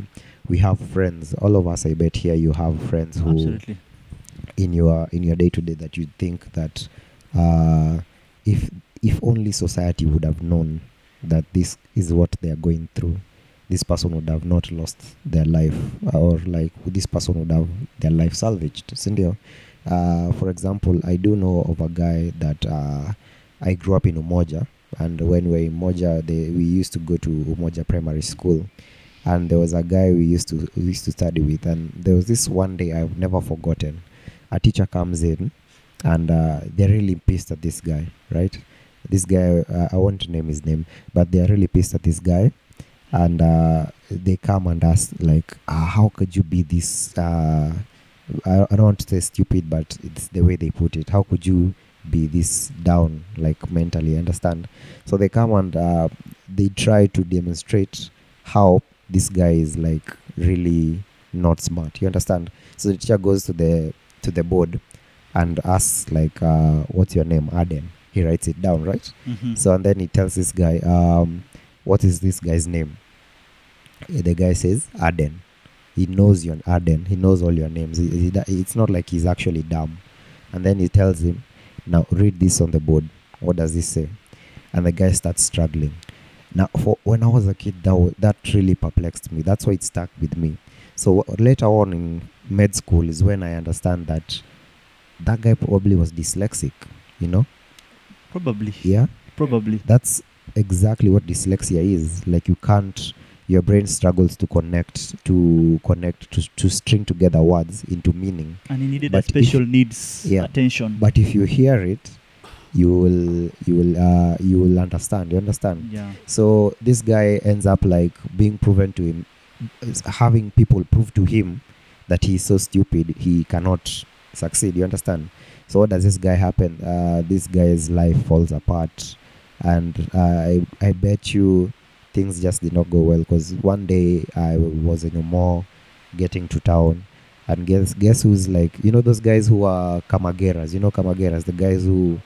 we have friends all of us i bet here you have friends who Absolutely. in your in your day to day that you think that uh, if if only society would have known that this is what they are going through this person would have not lost their life or like this person would have their life salvaged. Sindio uh, for example i do know of a guy that uh, i grew up in umoja and when we were in Moja, they, we used to go to umoja primary school. And there was a guy we used to we used to study with. And there was this one day i've never forgotten. A teacher comes in and uh, they're really pissed at this guy right? This guy uh, i want to name his name but they're really pissed at this guy. And uh, they come and ask like uh, how could you be this uh, I, I don't want to say stupid but it's the way they put it. How could you be this down like mentally understand? So they come and uh, they try to demonstrate how this guy is like really not smart. You understand? So the teacher goes to the to the board and asks like uh, what's your name? Aden. He writes it down right? Mhm. so and then he tells this guy um, what is this guy's name? The guy says aden. He knows your aden. He knows all your names. He- he- it's not like he's actually dumb. And then he tells him now read this on the board. What does this say? And the guy starts struggling. Now for when i was a kid that, that really perplexed me. That's why it stuck with me. So later on in med school is when i understand that that guy probably was dyslexic you know? Probably. yeah? Probably. that's exactly what dyslexia is. Like you can't your brain struggles to connect to connect to, to string together words into meaning And he needed But a if- special needs Yeah. attention. but if you hear it you will you will uh, you will understand you understand yeah. so this guy ends up like being proven to him having people prove to him that he's so stupid he cannot succeed you understand so what does this guy happen uh, this guy's life falls apart and uh, I, I bet you things just did not go well because one day i was in a mall getting to town. And guess guess who's like you know those guys who are kamageras? You know kamageras? The guys who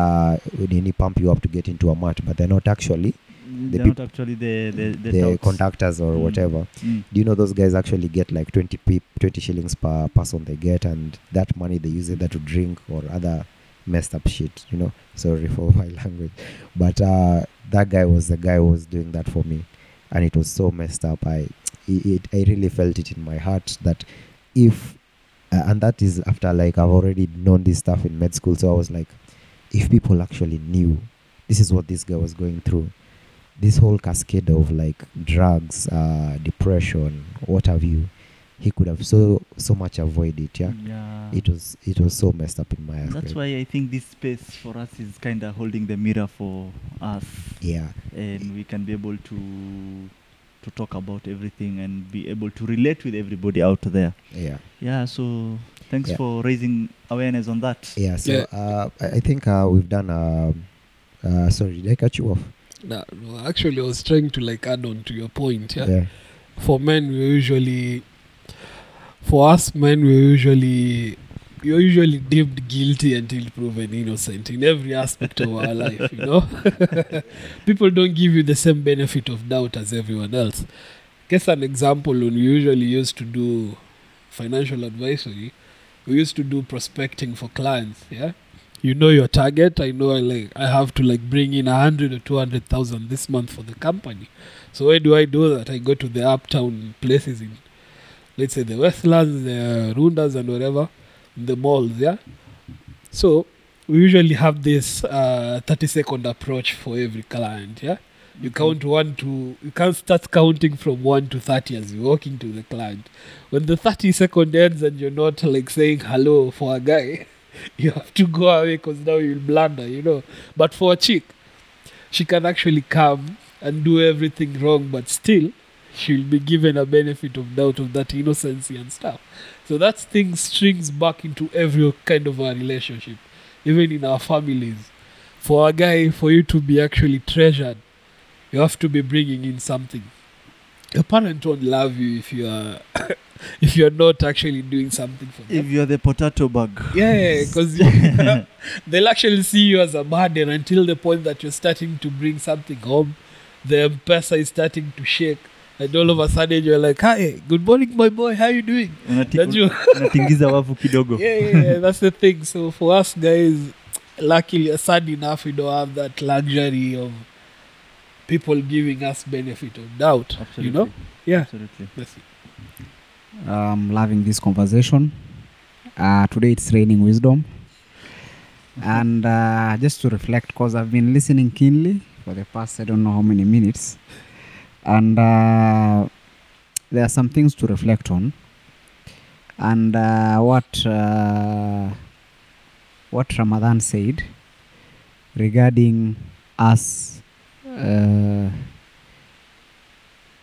uh nini pump you up to get into a mat but they're not actually. They're peop- not actually the the the, the conductors or Mm. whatever. Mm. do you know those guys actually get like 20 pe- 20 shillings per person they get and that money they use either to drink or other messed up shit you know? Sorry for my language. But uh that guy was the guy who was doing that for me. And it was so messed up. I it, i really felt it in my heart that if uh, and that is after like i've already known this stuff in med school. So i was like if people actually knew this is what this guy was going through. This whole cascade of like drugs uh depression what have you he could have so so much avoided it yeah? Yeah. It was it was so messed up in my eyes that's why i think this space for us is kind of holding the mirror for us. Yeah. And we can be able to to talk about everything and be able to relate with everybody out there. Yeah. Yeah so thanks Yeah. for raising awareness on that. Yeah so Yeah. uh i, I think uh we've done um uh sorry did i cut you off? No, no, actually, I was trying to like add on to your point. Yeah. yeah. For men, we usually, for us men, we usually, you're usually deemed guilty until proven innocent in every aspect of our life. You know, people don't give you the same benefit of doubt as everyone else. Guess an example when we usually used to do financial advisory, we used to do prospecting for clients. Yeah. You know your target. I know I like I have to like bring in a hundred or two hundred thousand this month for the company. So where do I do that? I go to the uptown places in, let's say the Westlands, the Rundas, and whatever, the malls. Yeah. So we usually have this uh, thirty second approach for every client. Yeah. You count one to you can't start counting from one to thirty as you're walking to the client. When the thirty second ends and you're not like saying hello for a guy, you have to go away because now you'll blunder, you know. But for a chick, she can actually come and do everything wrong, but still she'll be given a benefit of doubt of that innocency and stuff. So that thing strings back into every kind of a relationship, even in our families. For a guy, for you to be actually treasured, you have to be bringing in something. Your parents won't love you if you are if you're not actually doing something for them. if you're the potato bag Yeah, because they'll actually see you as a burden until the point that you're starting to bring something home. The M-Pesa is starting to shake. And all of a sudden you're like, hi, good morning, my boy, how you doing? Unatingiza wavu kidogo yeah, yeah, yeah, that's the thing. So for us guys, luckily, sad enough, we don't have that luxury of people giving us benefit of doubt. Absolutely. You know? Yeah. Absolutely. I'm loving this conversation. Uh, today it's raining wisdom. And uh, just to reflect, because I've been listening keenly for the past I don't know how many minutes. And uh, there are some things to reflect on. And uh, what, uh, what Ramadhan said regarding us uh,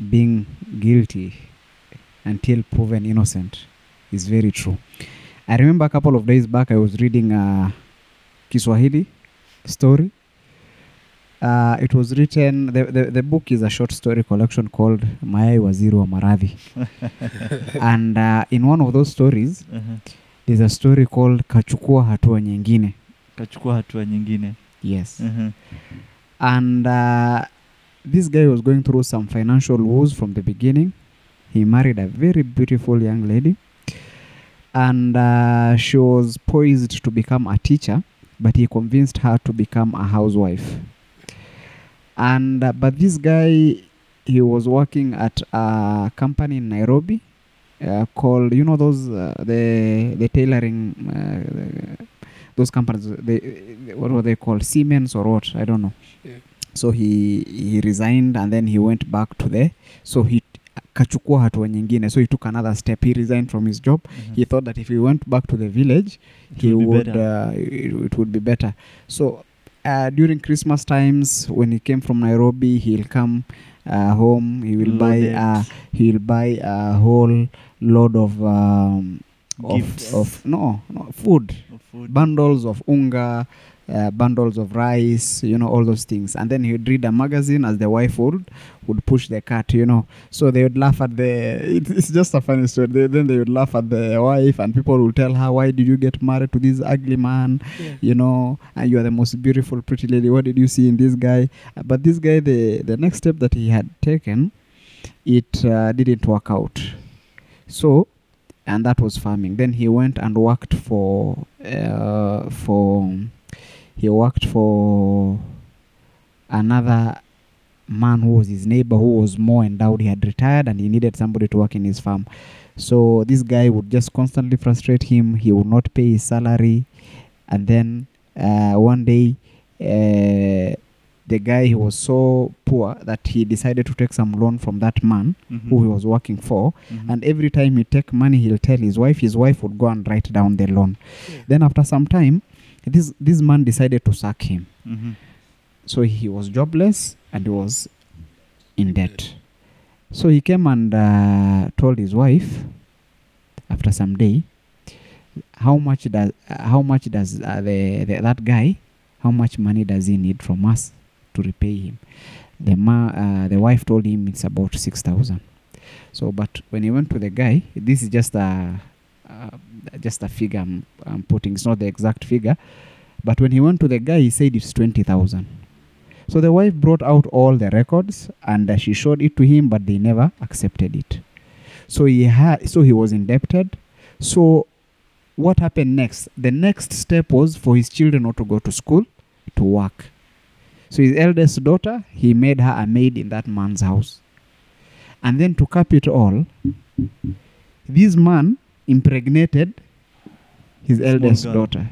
being guilty until proven innocent is very true. I remember a couple of days back I was reading a Kiswahili story. Uh, it was written, the, the, the book is a short story collection called Mayai Waziri wa Maradhi. and uh, in one of those stories, Uh-huh. there's a story called Kachukua Hatua Nyingine. kachukua hatua nyingine Yes. Uh-huh. and uh, this guy was going through some financial woes from the beginning. He married a very beautiful young lady, and uh, she was poised to become a teacher, but he convinced her to become a housewife. And uh, but this guy, he was working at a company in Nairobi uh, called you know those uh, the the tailoring. Uh, those companies, they, what were they called? Siemens or what? I don't know so he he resigned and then he went back to the so he kachukua hatua nyingine so he took another step he resigned from his job mm-hmm. he thought that if he went back to the village It he would, would uh, it, it would be better so uh, during christmas times when he came from nairobi he'll come uh, home. He will buy Loaded. uh, he will buy a whole load of um, Gifts. of, of no no food Of food. bundles of unga, uh, bundles of rice, you know, all those things. And then he would read a magazine as the wife would would push the cart, you know. So they would laugh at the. It, it's just a funny story. They, then they would laugh at the wife, and people would tell her, "Why did you get married to this ugly man? Yeah. You know, and you are the most beautiful, pretty lady. What did you see in this guy?" But this guy, the the next step that he had taken, it uh, didn't work out. So and that was farming. Then he went and worked for uh, for he worked for another man who was his neighbor who was more endowed. He had retired and he needed somebody to work in his farm. So this guy would just constantly frustrate him. He would not pay his salary, and then uh, one day. Uh, the guy he was so poor that he decided to take some loan from that man Mhm. who he was working for Mhm. and every time he take money he'll tell his wife his wife would go and write down the loan Yeah. then after some time this this man decided to sack him. Mhm. so he was jobless and he was in debt. So he came and uh, told his wife after some day how much does uh, how much does uh, the, the that guy how much money does he need from us to repay him? The ma uh, the wife told him it's about 6000 so but when he went to the guy this is just a uh, just a figure I'm, I'm putting. It's not the exact figure but when he went to the guy he said it's 20000 so the wife brought out all the records and uh, she showed it to him but they never accepted it. So he had so he was indebted. So what happened next? The next step was for his children not to go to school to work. So his eldest daughter he made her a maid in that man's house. And then to cap it all this man impregnated his Small eldest girl. daughter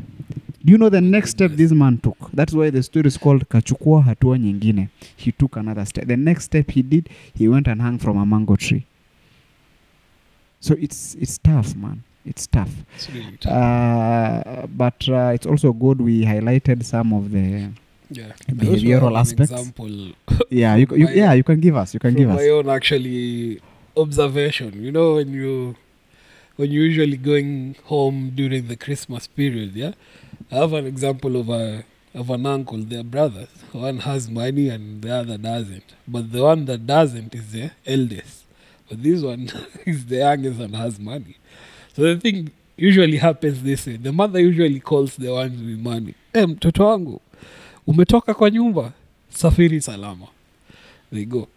do you know the next step this man took that's why the story is called kachukua hatua nyingine he took another step the next step he did he went and hung from a mango tree so it's it's tough man it's tough It's really tough. uh, but uh, it's also good we highlighted some of the yeah. behavioral I also have aspects. Example yeah you, you yeah you can give us you can give us my own actually observation. You know when you when you're usually going home during the Christmas period. Yeah, I have an example of a of an uncle. They're brothers. One has money and the other doesn't. But the one that doesn't is the eldest. But this one is the youngest and has money. So the thing usually happens this way. The mother usually calls the ones with money. Hey, mtoto wangu umetoka kwa nyumba, safiri salama. They go.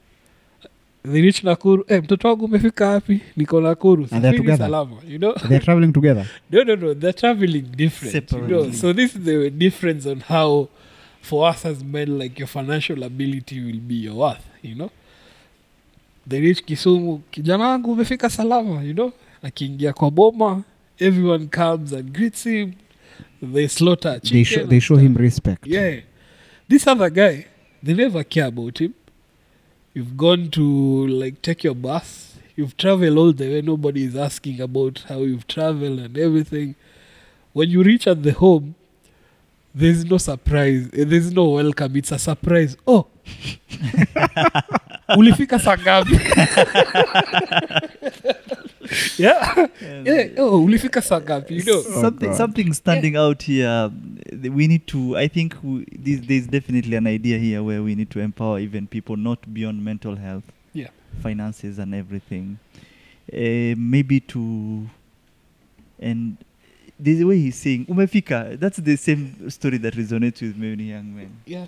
They Nakuru. hey, mtoto wangu umefika wapi? Niko Nakuru. Safiri salama. You know? they're traveling together No, no, no. They're traveling different. You know? So this is the difference on how, for us as men, like your financial ability will be your worth. You know. the rich Kisumu. Kijana wangu umefika salama. You know. Akiingia kwa boma, everyone comes and greets him. They slaughter they show they show him respect Yeah. This other guy, they never care about him. You've gone to like take your bus. You've traveled all the way. Nobody is asking about how you've traveled and everything. When you reach at the home, there's no surprise. eh, There's no welcome. It's a surprise. Oh, ulifika saa ngapi? yeah. yeah. Oh, ulifika saa ngapi? You know. something God. something standing out here we need to i think we, this, there's definitely an idea here where we need to empower even people not beyond mental health Yeah. finances and everything uh, maybe to and the way he's saying umefika that's the same story that resonates with many young men Yeah.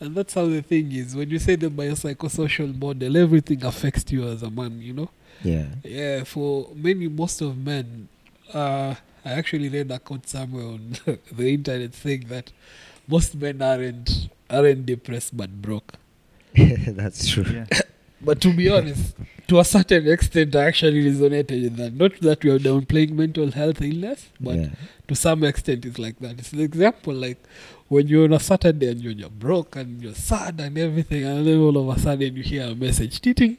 And that's how the thing is. When you say the biopsychosocial model, everything affects you as a man, you know? Yeah. Yeah, for many, most of men, uh, I actually read a quote somewhere on the internet saying that most men aren't aren't depressed but broke. That's true. yeah But to be honest, to a certain extent, I actually resonated with that. Not that we are downplaying mental health illness, but yeah. to some extent it's like that. It's an example like when you're on a Saturday and you're, you're broke and you're sad and everything, and then all of a sudden you hear a message, teeting.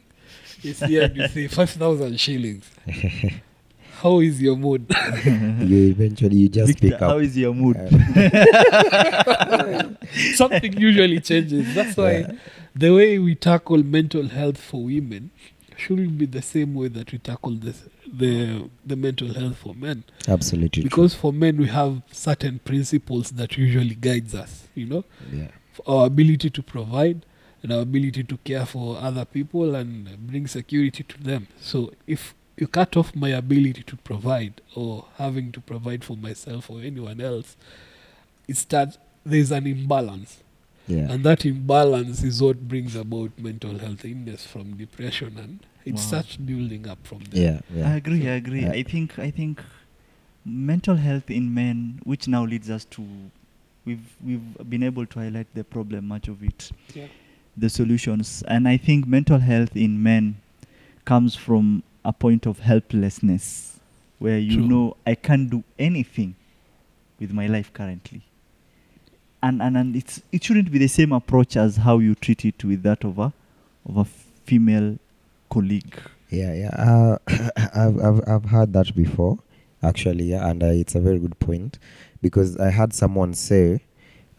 It's you see 5,000 shillings. how is your mood? you eventually you just Victor, pick up how is your mood? Something usually changes. That's why Yeah. the way we tackle mental health for women shouldn't be the same way that we tackle this, the the mental health for men. absolutely true. Because for men we have certain principles that usually guides us. You know, yeah our ability to provide and our ability to care for other people and bring security to them. So if you cut off my ability to provide or having to provide for myself or anyone else, it starts there's an imbalance. yeah And that imbalance is what brings about mental health illness from depression and it Wow. starts building up from there. yeah I yeah agree. I agree. Yeah. I think. I think mental health in men, which now leads us to, we've we've been able to highlight the problem, much of it, Yeah. The solutions, and I think mental health in men comes from a point of helplessness, where you True. know I can't do anything with my life currently. And, and and it's it shouldn't be the same approach as how you treat it with that of a of a female colleague. Yeah, yeah. Uh, I've, I've I've heard that before, actually, yeah, and uh, it's a very good point because I had someone say,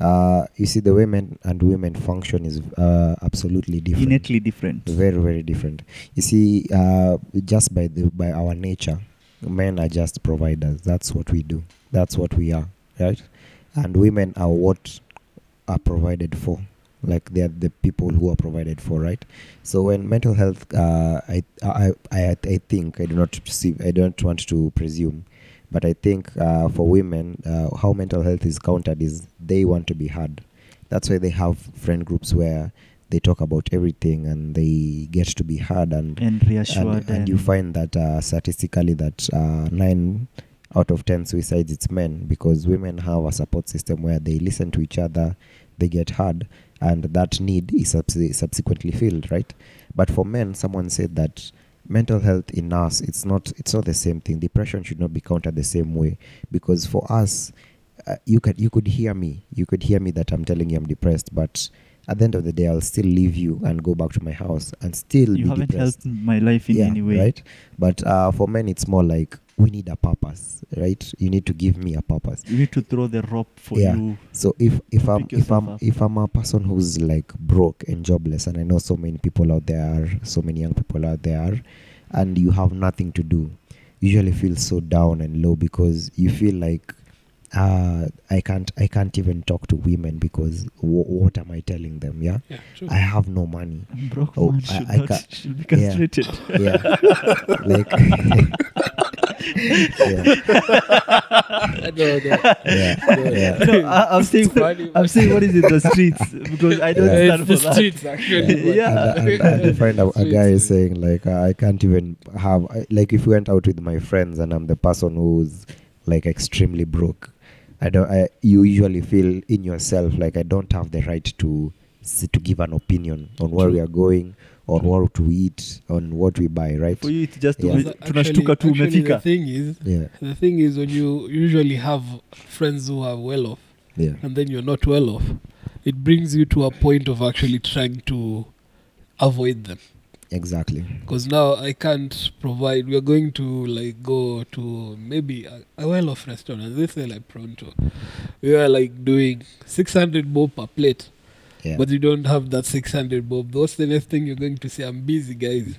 uh, you see, the way men and women function is uh, absolutely different. Innately different. Very, very different. You see, uh, just by the by our nature, men are just providers. That's what we do. That's what we are, right? And women are what are provided for. Like they are the people who are provided for, right? So when mental health, uh, I, I, I, I think I do not see, I don't want to presume, but I think uh, for women, uh, how mental health is countered is they want to be heard. That's why they have friend groups where they talk about everything and they get to be heard and and reassured and, and you find that uh, statistically that uh, nine out of ten suicides it's men because women have a support system where they listen to each other they get heard and that need is subs- subsequently filled right but for men someone said that mental health in us it's not it's not the same thing. Depression should not be counted the same way. Because for us uh, you could you could hear me. You could hear me that i'm telling you i'm depressed but at the end of the day i'll still leave you and go back to my house and still you be haven't depressed. helped my life in yeah, any way. right? But uh, for men it's more like we need a purpose right you need to give me a purpose You need to throw the rope for Yeah. you. so if if i'm if i'm up. if i'm a person who's like broke and jobless and i know so many people out there are so many young people out there are, and you have nothing to do you usually feel so down and low because you feel like uh, I can't I can't even talk to women because w- what am I telling them? Yeah, Yeah, true. I have no money. A broke Oh, man I- should, I not, ca- should be yeah. castrated. Yeah, like yeah, no, no. yeah, yeah. no, I, I'm saying, funny, I'm saying what is in the streets because I don't Yeah. stand it's for the that. streets actually. but- Yeah. and, and, and you find a, a guy yeah. saying like uh, I can't even have like if we went out with my friends and I'm the person who's like extremely broke, I don't. I, you usually feel in yourself like I don't have the right to to give an opinion on where we are going, on True. what to eat, on what we buy, right? For you, it's just Yeah. tunashtuka tu actually, the thing is, Yeah, the thing is when you usually have friends who are well off yeah, and then you're not well off, it brings you to a point of actually trying to avoid them. exactly. Because now I can't provide. we're going to like go to maybe a, a well-off restaurant. They say like Pronto. We are like doing 600 bob per plate, Yeah, but you don't have that 600 bob. What's the next thing you're going to say? I'm busy, guys.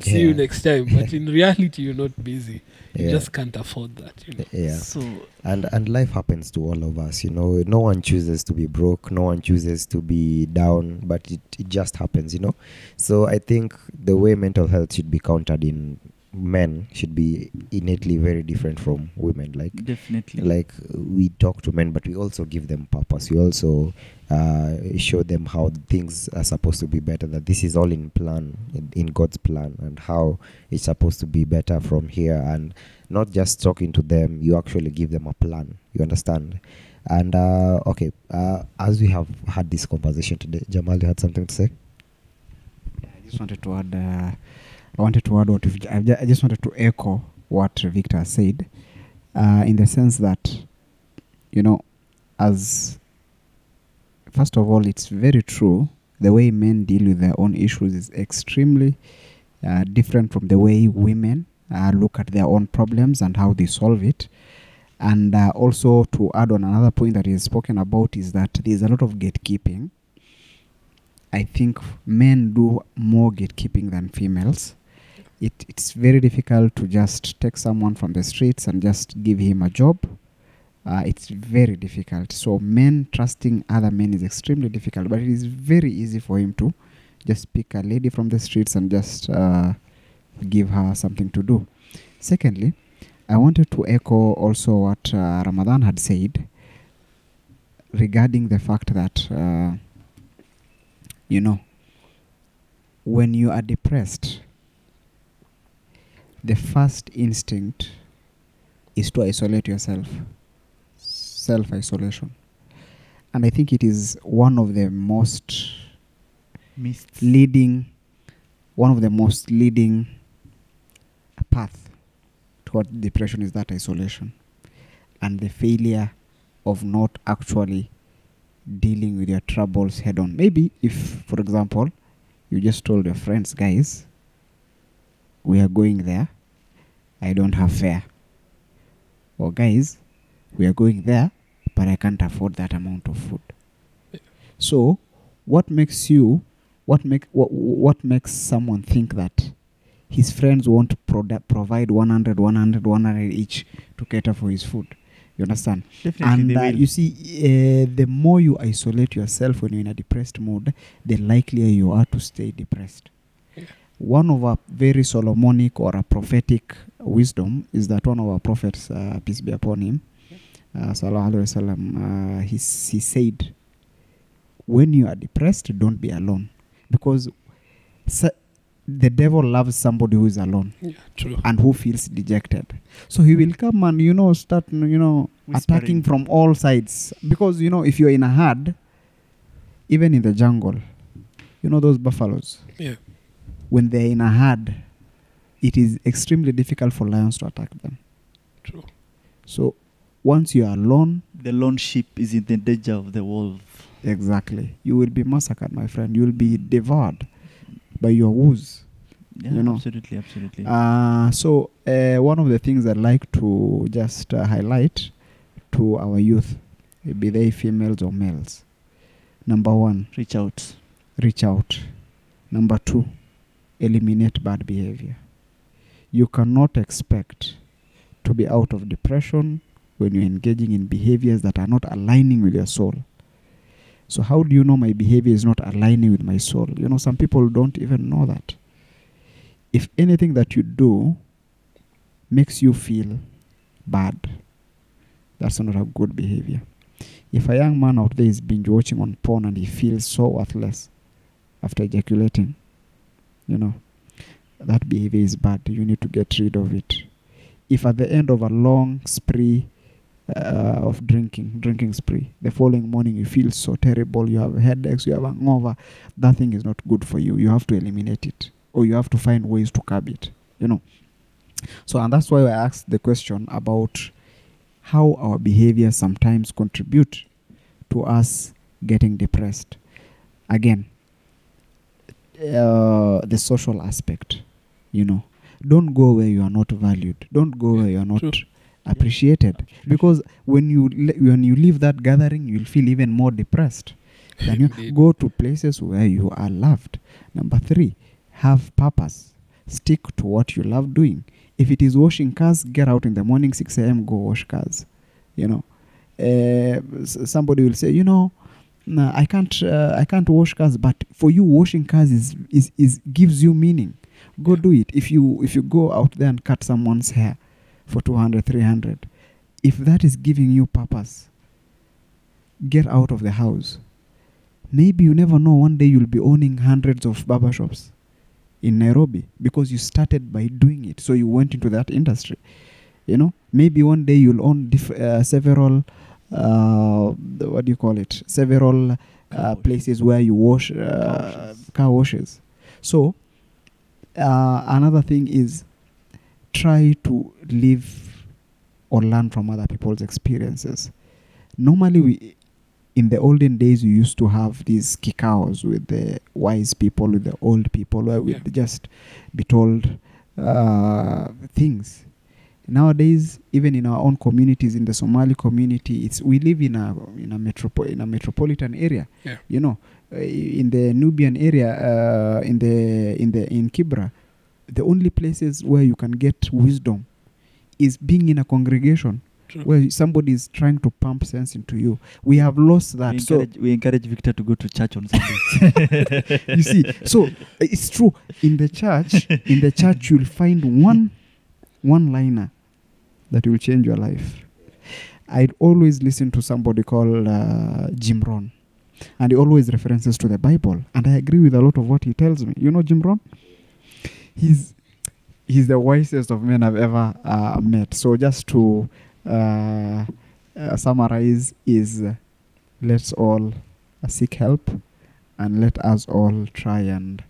See you next time. But in reality, you're not busy. You yeah, just can't afford that. You know. yeah. So and and life happens to all of us you know no one chooses to be broke no one chooses to be down but it, it just happens you know so i think the way mental health should be countered in men should be innately very different from women. Like definitely. like we talk to men but we also give them purpose. We also uh, show them how things are supposed to be better that this is all in plan in, in god's plan and how it's supposed to be better from here. And not just talking to them you actually give them a plan. You understand? And uh, okay uh, as we have had this conversation today jamal you had something to say? Yeah, I just wanted to add. I wanted to add what I just wanted to echo what Victor said, uh, in the sense that, you know, as first of all, it's very true. The way men deal with their own issues is extremely uh, different from the way women uh, look at their own problems and how they solve it. And uh, also to add on another point that is spoken about is that there's a lot of gatekeeping. I think men do more gatekeeping than females. It, it's very difficult to just take someone from the streets and just give him a job. Uh, it's very difficult. So men trusting other men is extremely difficult, but it is very easy for him to just pick a lady from the streets and just uh, give her something to do. Secondly, I wanted to echo also what uh, Ramadhan had said regarding the fact that, uh, you know, when you are depressed, the first instinct is to isolate yourself, self isolation. And I think it is one of the most Mists. leading one of the most leading path toward depression is that isolation and the failure of not actually dealing with your troubles head on maybe if for example you just told your friends guys we are going there. I don't have fare. Or guys we are going there but i can't afford that amount of food. So what makes you what make what, what makes someone think that his friends won't produ- provide 100 100 100 each to cater for his food? You understand? Definitely and uh, you see uh, the more you isolate yourself when you're in a depressed mood the likelier you are to stay depressed. One of our very solomonic or a prophetic wisdom is that one of our prophets uh, peace be upon him uh, sallallahu alaihi wasallam uh, he, he said when you are depressed don't be alone. Because sa- the devil loves somebody who is alone Yeah, true. and who feels dejected. So he will come and you know start you know attacking from all sides. Because you know if you're in a herd even in the jungle you know those buffaloes? Yeah, when they're in a herd it is extremely difficult for lions to attack them true. so once you are alone The lone sheep is in the danger of the wolf. exactly you will be massacred my friend you will be devoured by your wolves Yeah, You know. absolutely, absolutely. Uh, so uh, one of the things I'd like to just uh, highlight to our youth, be they females or males. Number one, Reach out. reach out. Number two, eliminate bad behavior. You cannot expect to be out of depression when you're engaging in behaviors that are not aligning with your soul. So, how do you know my behavior is not aligning with my soul? You know, some people don't even know that. If anything that you do makes you feel bad, that's not a good behavior. If a young man out there is binge watching on porn and he feels so worthless after ejaculating, you know, that behavior is bad. You need to get rid of it. If at the end of a long spree uh, of drinking, drinking spree, the following morning you feel so terrible, you have headaches, you have hangover, that thing is not good for you. You have to eliminate it, or you have to find ways to curb it. You know. So, and that's why I asked the question about how our behavior sometimes contribute to us getting depressed. Again, uh, the social aspect, you know, don't go where you are not valued. Don't go Yeah, where you are not true. appreciated. Because when you le- when you leave that gathering, you'll feel even more depressed. Then you go to places where you are loved. Number three, have purpose. Stick to what you love doing. If it is washing cars, get out in the morning, 6 a.m., go wash cars. You know, uh, somebody will say, you know, nah, I can't, uh, I can't wash cars, but for you, washing cars is, is, is gives you meaning. Go Yeah. do it. If you, if you go out there and cut someone's hair for 200, 300, if that is giving you purpose, get out of the house. Maybe you never know. One day you'll be owning hundreds of barber shops in Nairobi because you started by doing it. So you went into that industry. You know, maybe one day you'll own diff- uh, several, uh, what do you call it? Several uh, places where you wash uh, car washes. So uh, another thing is try to live or learn from other people's experiences. Normally, we in the olden days we used to have these kikaos with the wise people, with the old people, where we'd Yeah. just be told uh, things. Nowadays, even in our own communities, in the Somali community, it's we live in a in a metropo- in a metropolitan area. Yeah. You know, uh, in the Nubian area, uh, in the in the in Kibra, the only places where you can get wisdom is being in a congregation True. where somebody is trying to pump sense into you. We have lost that. we, So encourage, we encourage Victor to go to church on Sundays. you see so uh, it's true in the church in the church you'll find one one liner that will change your life. I always listen to somebody called uh, jim ron and he always references to the bible. And i agree with a lot of what he tells me. You know jim ron he's he's the wisest of men i've ever uh, met. So just to uh, uh, summarize is let's all seek help and let us all try and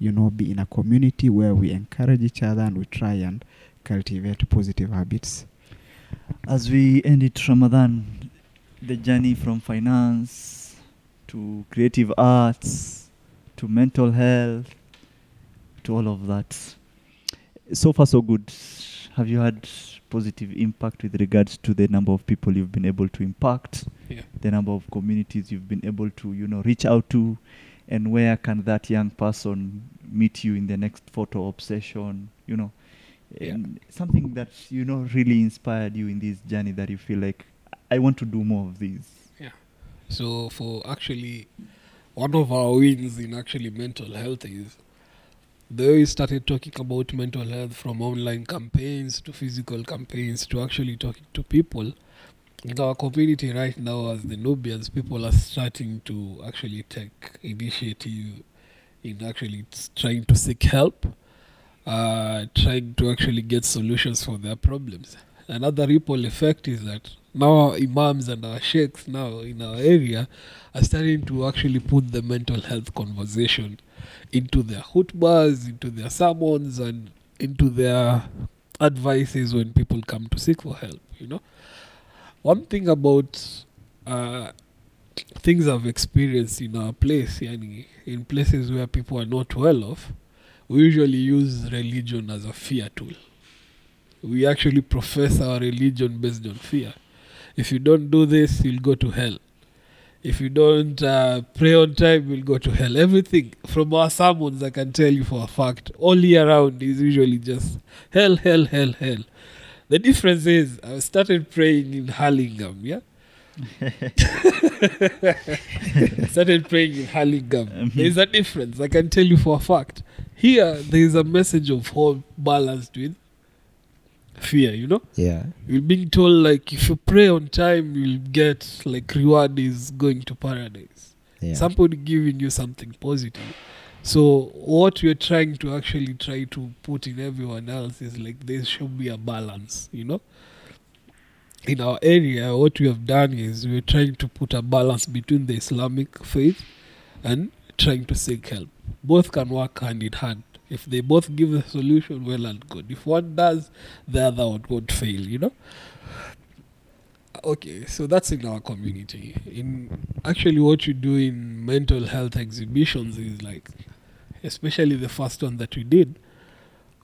you know be in a community where we encourage each other and we try and cultivate positive habits As we end it, Ramadhan, the journey from finance to creative arts to mental health to all of that. So far, so good. Have you had positive impact with regards to the number of people you've been able to impact, Yeah. the number of communities you've been able to, you know, reach out to, and where can that young person meet you in the next photo obsession, you know? Yeah. and something that you know really inspired you in this journey that you feel like I want to do more of these. Yeah. So for actually one of our wins in actually mental health is the way we started talking about mental health from online campaigns to physical campaigns to actually talking to people. In our community right now as the Nubians, people are starting to actually take initiative in actually trying to seek help, uh, trying to actually get solutions for their problems. Another ripple effect is that now our imams and our sheikhs now in our area are starting to actually put the mental health conversation into their khutbahs, into their sermons, and into their advices when people come to seek for help. You know, one thing about uh, things I've experienced in our place, yani in places where people are not well off, we usually use religion as a fear tool. We actually profess our religion based on fear. If you don't do this, you'll go to hell. If you don't uh, pray on time, you'll go to hell. Everything from our sermons, I can tell you for a fact, all year round is usually just hell, hell, hell, hell. The difference is I started praying in Hurlingham, yeah? started praying in Hurlingham. Mhm. There's a difference, I can tell you for a fact. Here, there is a message of hope balanced with fear, you know? Yeah. You're being told, like, if you pray on time, you'll get, like, reward is going to paradise. Yeah. Somebody giving you something positive. So, what we're trying to actually try to put in everyone else is like, there should be a balance, you know? In our area, what we have done is we're trying to put a balance between the Islamic faith and trying to seek help. Both can work hand in hand. If they both give a solution, well and good. If one does, the other one won't fail, you know? Okay, so that's in our community. In actually, what you do in mental health exhibitions is like, especially the first one that we did,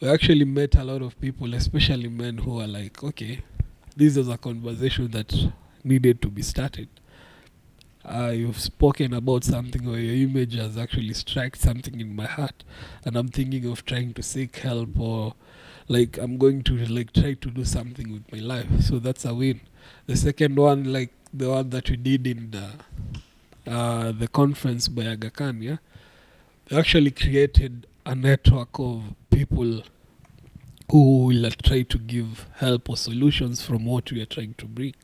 we actually met a lot of people, especially men who are like, okay, this is a conversation that needed to be started. Uh, you've spoken about something or your image has actually struck something in my heart, and I'm thinking of trying to seek help or like I'm going to like try to do something with my life. So that's a win. The second one, like the one that we did in the uh, the conference by Aga yeah, they actually created a network of people who will try to give help or solutions from what we are trying to bring,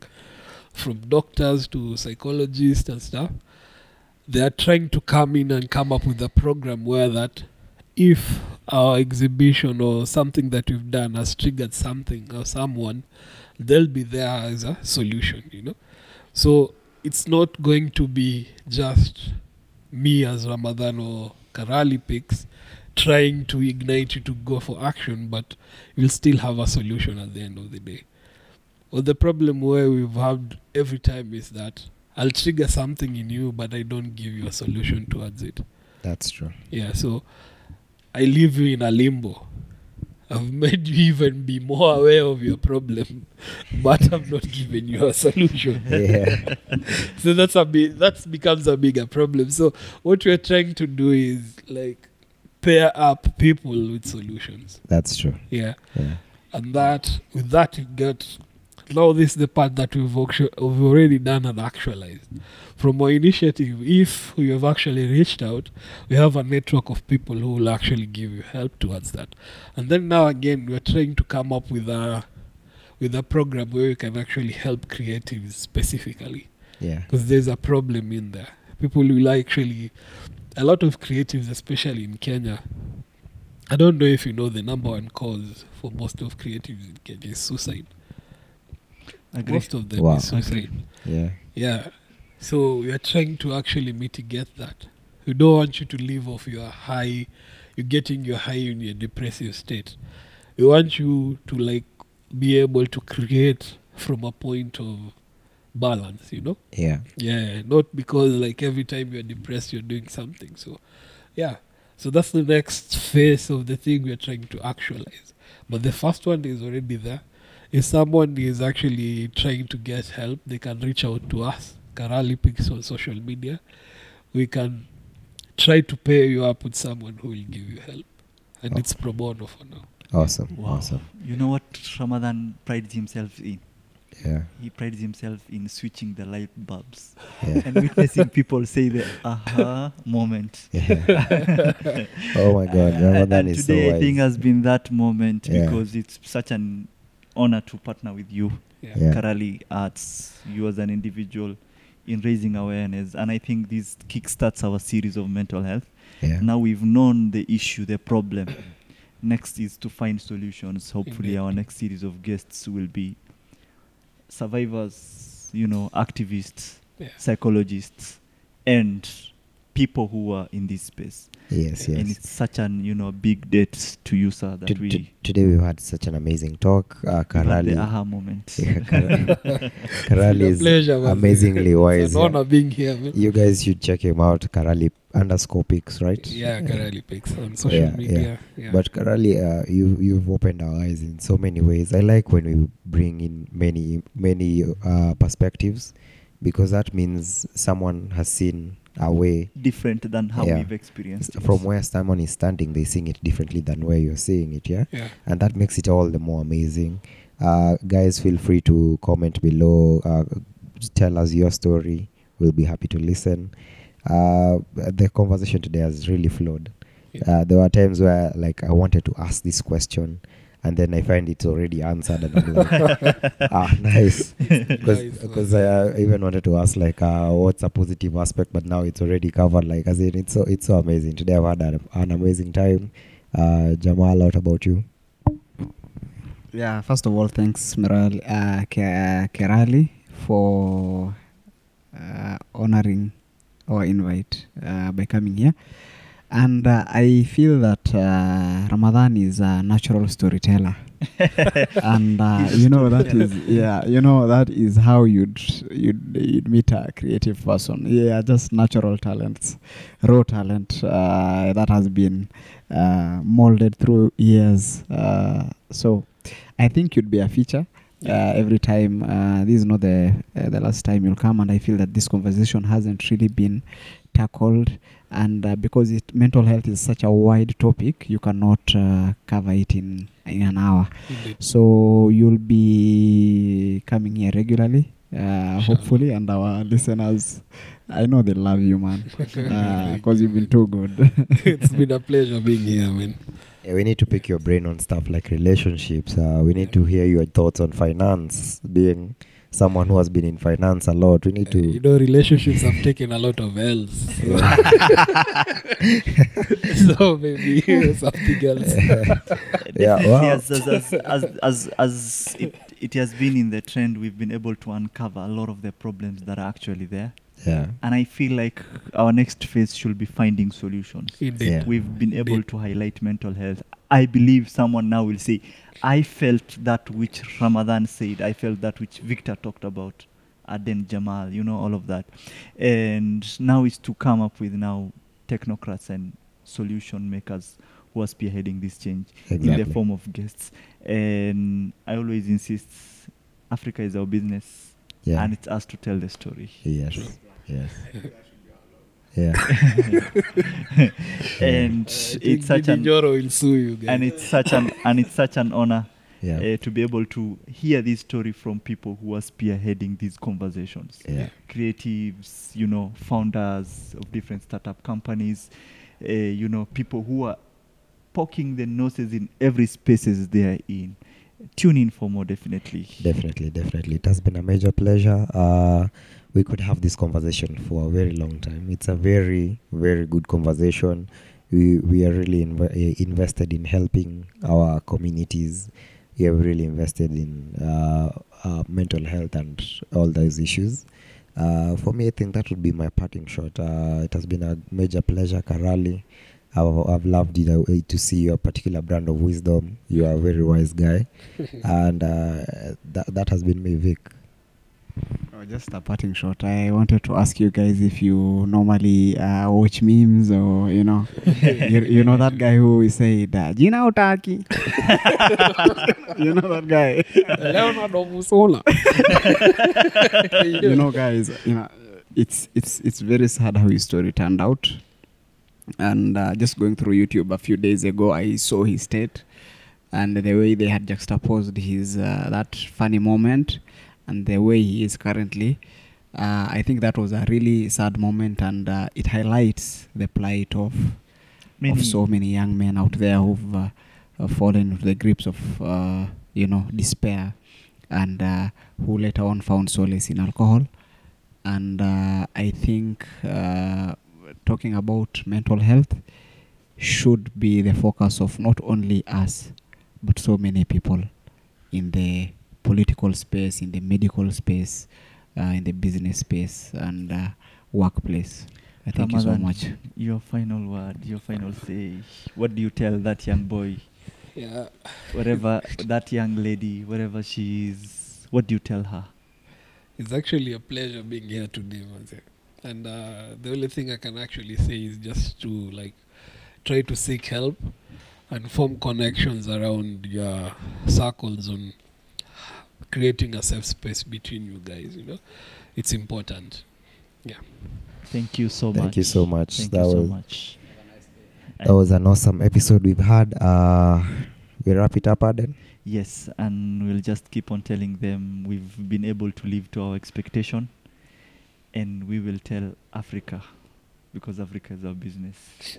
from doctors to psychologists and stuff. They are trying to come in and come up with a program where that if our exhibition or something that we've done has triggered something or someone, they'll be there as a solution, you know. So it's not going to be just me as Ramadhan or Karali Pics trying to ignite you to go for action, but you'll still have a solution at the end of the day. Well, the problem where we've had every time is that I'll trigger something in you, but I don't give you a solution towards it. That's true. Yeah, so I leave you in a limbo. I've made you even be more aware of your problem, but I've not given you a solution. yeah. so that's a bit that becomes a bigger problem. So what we're trying to do is like pair up people with solutions. That's true. Yeah. Yeah. And that with that you get now this is the part that we've, we've already done and actualized. From our initiative, if we have actually reached out, we have a network of people who will actually give you help towards that. And then now again we're trying to come up with a with a program where we can actually help creatives specifically Yeah. because there's a problem in there. People will actually, a lot of creatives, especially in Kenya. I don't know if you know the number one cause for most of creatives in Kenya is suicide. Agree. Most of them Wow. is suicide. Yeah. Yeah. So we are trying to actually mitigate that. We don't want you to live off your high, you're getting your high in your depressive state. We want you to like be able to create from a point of balance, you know? Yeah. Yeah, not because like every time you're depressed, you're doing something. So, yeah. So that's the next phase of the thing we're trying to actualize. But the first one is already there. If someone is actually trying to get help, they can reach out to us, Karali Pics on social media. We can try to pair you up with someone who will give you help. And Oh. it's pro bono for now. Awesome. Wow. Awesome. You know what Ramadhan prides himself in? Yeah. He prides himself in switching the light bulbs Yeah. and witnessing people say the aha moment. yeah. oh my God. and Ramadhan and is today so I think has been that moment Yeah. because it's such an honor to partner with you, Yeah. Yeah. Karali Arts, you as an individual in raising awareness. And I think this kickstarts our series of mental health. Yeah. Now we've known the issue, the problem. Next is to find solutions. Hopefully, Indeed. our next series of guests will be survivors, you know, activists, Yeah. psychologists, and people who are in this space. Yes. And Yes. it's such an you know big debt to you, sir, that To- we to- today we've had such an amazing talk. Uh, Karali. the aha moment. Yeah, Karali, Karali It's pleasure, is amazingly wise. It's an yeah. honor being here, man. You guys should check him out. Karali underscore pics, right? Yeah, Karali Pics on social Yeah, yeah. Yeah. But Karali, uh, you you've opened our eyes in so many ways. I like when we bring in many many uh, perspectives because that means someone has seen a way Different than how Yeah. we've experienced it. from where someone is standing. They seeing it differently than where you're seeing it. Yeah, yeah. and that makes it all the more amazing. Uh, guys, feel free to comment below. Uh, tell us your story. We'll be happy to listen. Uh, the conversation today has really flowed. Yeah. Uh, there were times where like I wanted to ask this question, and then I find it's already answered, and I'm like, ah, nice. Because Nice, because nice. I uh, even wanted to ask like uh, what's a positive aspect, but now it's already covered. Like as in, it's so it's so amazing. Today I've had an, an amazing time. Uh, Jamal, what about you? Yeah, first of all, thanks, Miral, uh, Ke- Karali, for uh, honoring our invite uh, by coming here. And uh, I feel that uh, Ramadhan is a natural storyteller. and uh, you know that is yeah you know that is how you'd you'd, you'd meet a creative person yeah just natural talents raw talent uh, that has been uh, molded through years uh, so I think you'd be a feature uh, every time. Uh, this is not the uh, the last time you'll come, and I feel that this conversation hasn't really been tackled. And uh, because it, mental health is such a wide topic, you cannot uh, cover it in in an hour. Indeed. So you'll be coming here regularly, uh, sure. hopefully, and our listeners, I know they love you, man, because you've been too good. it's been a pleasure being here, man. Yeah, we need to pick your brain on stuff like relationships. Uh, we need to hear your thoughts on finance. Being someone who has been in finance a lot, we need Uh, you know, relationships have taken a lot of L's. so maybe something else. Yeah, wow. as, as, as, as, as, as it, it has been in the trend, we've been able to uncover a lot of the problems that are actually there. Yeah, And I feel like our next phase should be finding solutions. Indeed. Yeah. We've been able Indeed. to highlight mental health. I believe someone now will say, I felt that which Ramadhan said, I felt that which Victor talked about, Aden Jamal, you know, all of that. And now is to come up with now technocrats and solution makers who are spearheading this change in the form of guests. And I always insist Africa is our business Yeah. and it's us to tell the story. yes. Yes. Yeah. and it's such an Njoro will sue you guys. and it's such an and it's such an honor Yeah. uh, to be able to hear this story from people who are spearheading these conversations Yeah. creatives you know founders of different startup companies uh, you know people who are poking their noses in every spaces they are in tune in for more definitely Definitely, definitely. It has been a major pleasure. Uh, we could have this conversation for a very long time. It's a very, very good conversation. We we are really inv- eh, invested in helping our communities. We have really invested in uh, uh, mental health and all those issues. Uh, for me, I think that would be my parting shot. Uh, it has been a major pleasure, Karali. I've, I've loved it, to see your particular brand of wisdom. You are a very wise guy and uh, that that has been me, Vic. Oh, just a parting shot. I wanted to ask you guys if you normally uh, watch memes or you know, you, you know that guy who said Jina Otaki. you know that guy. Leonard Omusona. you know, guys. You know, it's it's it's very sad how his story turned out. And uh, just going through YouTube a few days ago, I saw his state and the way they had juxtaposed his uh, that funny moment and the way he is currently. Uh, I think that was a really sad moment, and uh, it highlights the plight of Many- of so many young men out there who've uh, uh, fallen into the grips of uh, you know despair, and uh, who later on found solace in alcohol. And uh, I think uh, talking about mental health should be the focus of not only us, but so many people in the political space, in the medical space, uh, in the business space, and uh, workplace. I thank you so much. your final word your final say what do you tell that young boy Yeah. Whatever that young lady wherever she is what do you tell her It's actually a pleasure being here today, Manze. And uh, the only thing I can actually say is just to like try to seek help and form connections around your circles on creating a safe space between you guys. You know, it's important. Yeah. Thank you so Thank much you so much. thank That you so much That was an awesome episode we've had. Uh, we wrap it up, Aden. Yes, and we'll just keep on telling them we've been able to live to our expectation, and we will tell Africa because Africa is our business.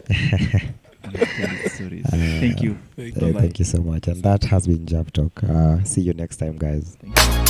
stories. Thank you. Thank Uh, Bye-bye. thank you so much. And that has been Jab Talk. Uh, see you next time, guys. Thank you.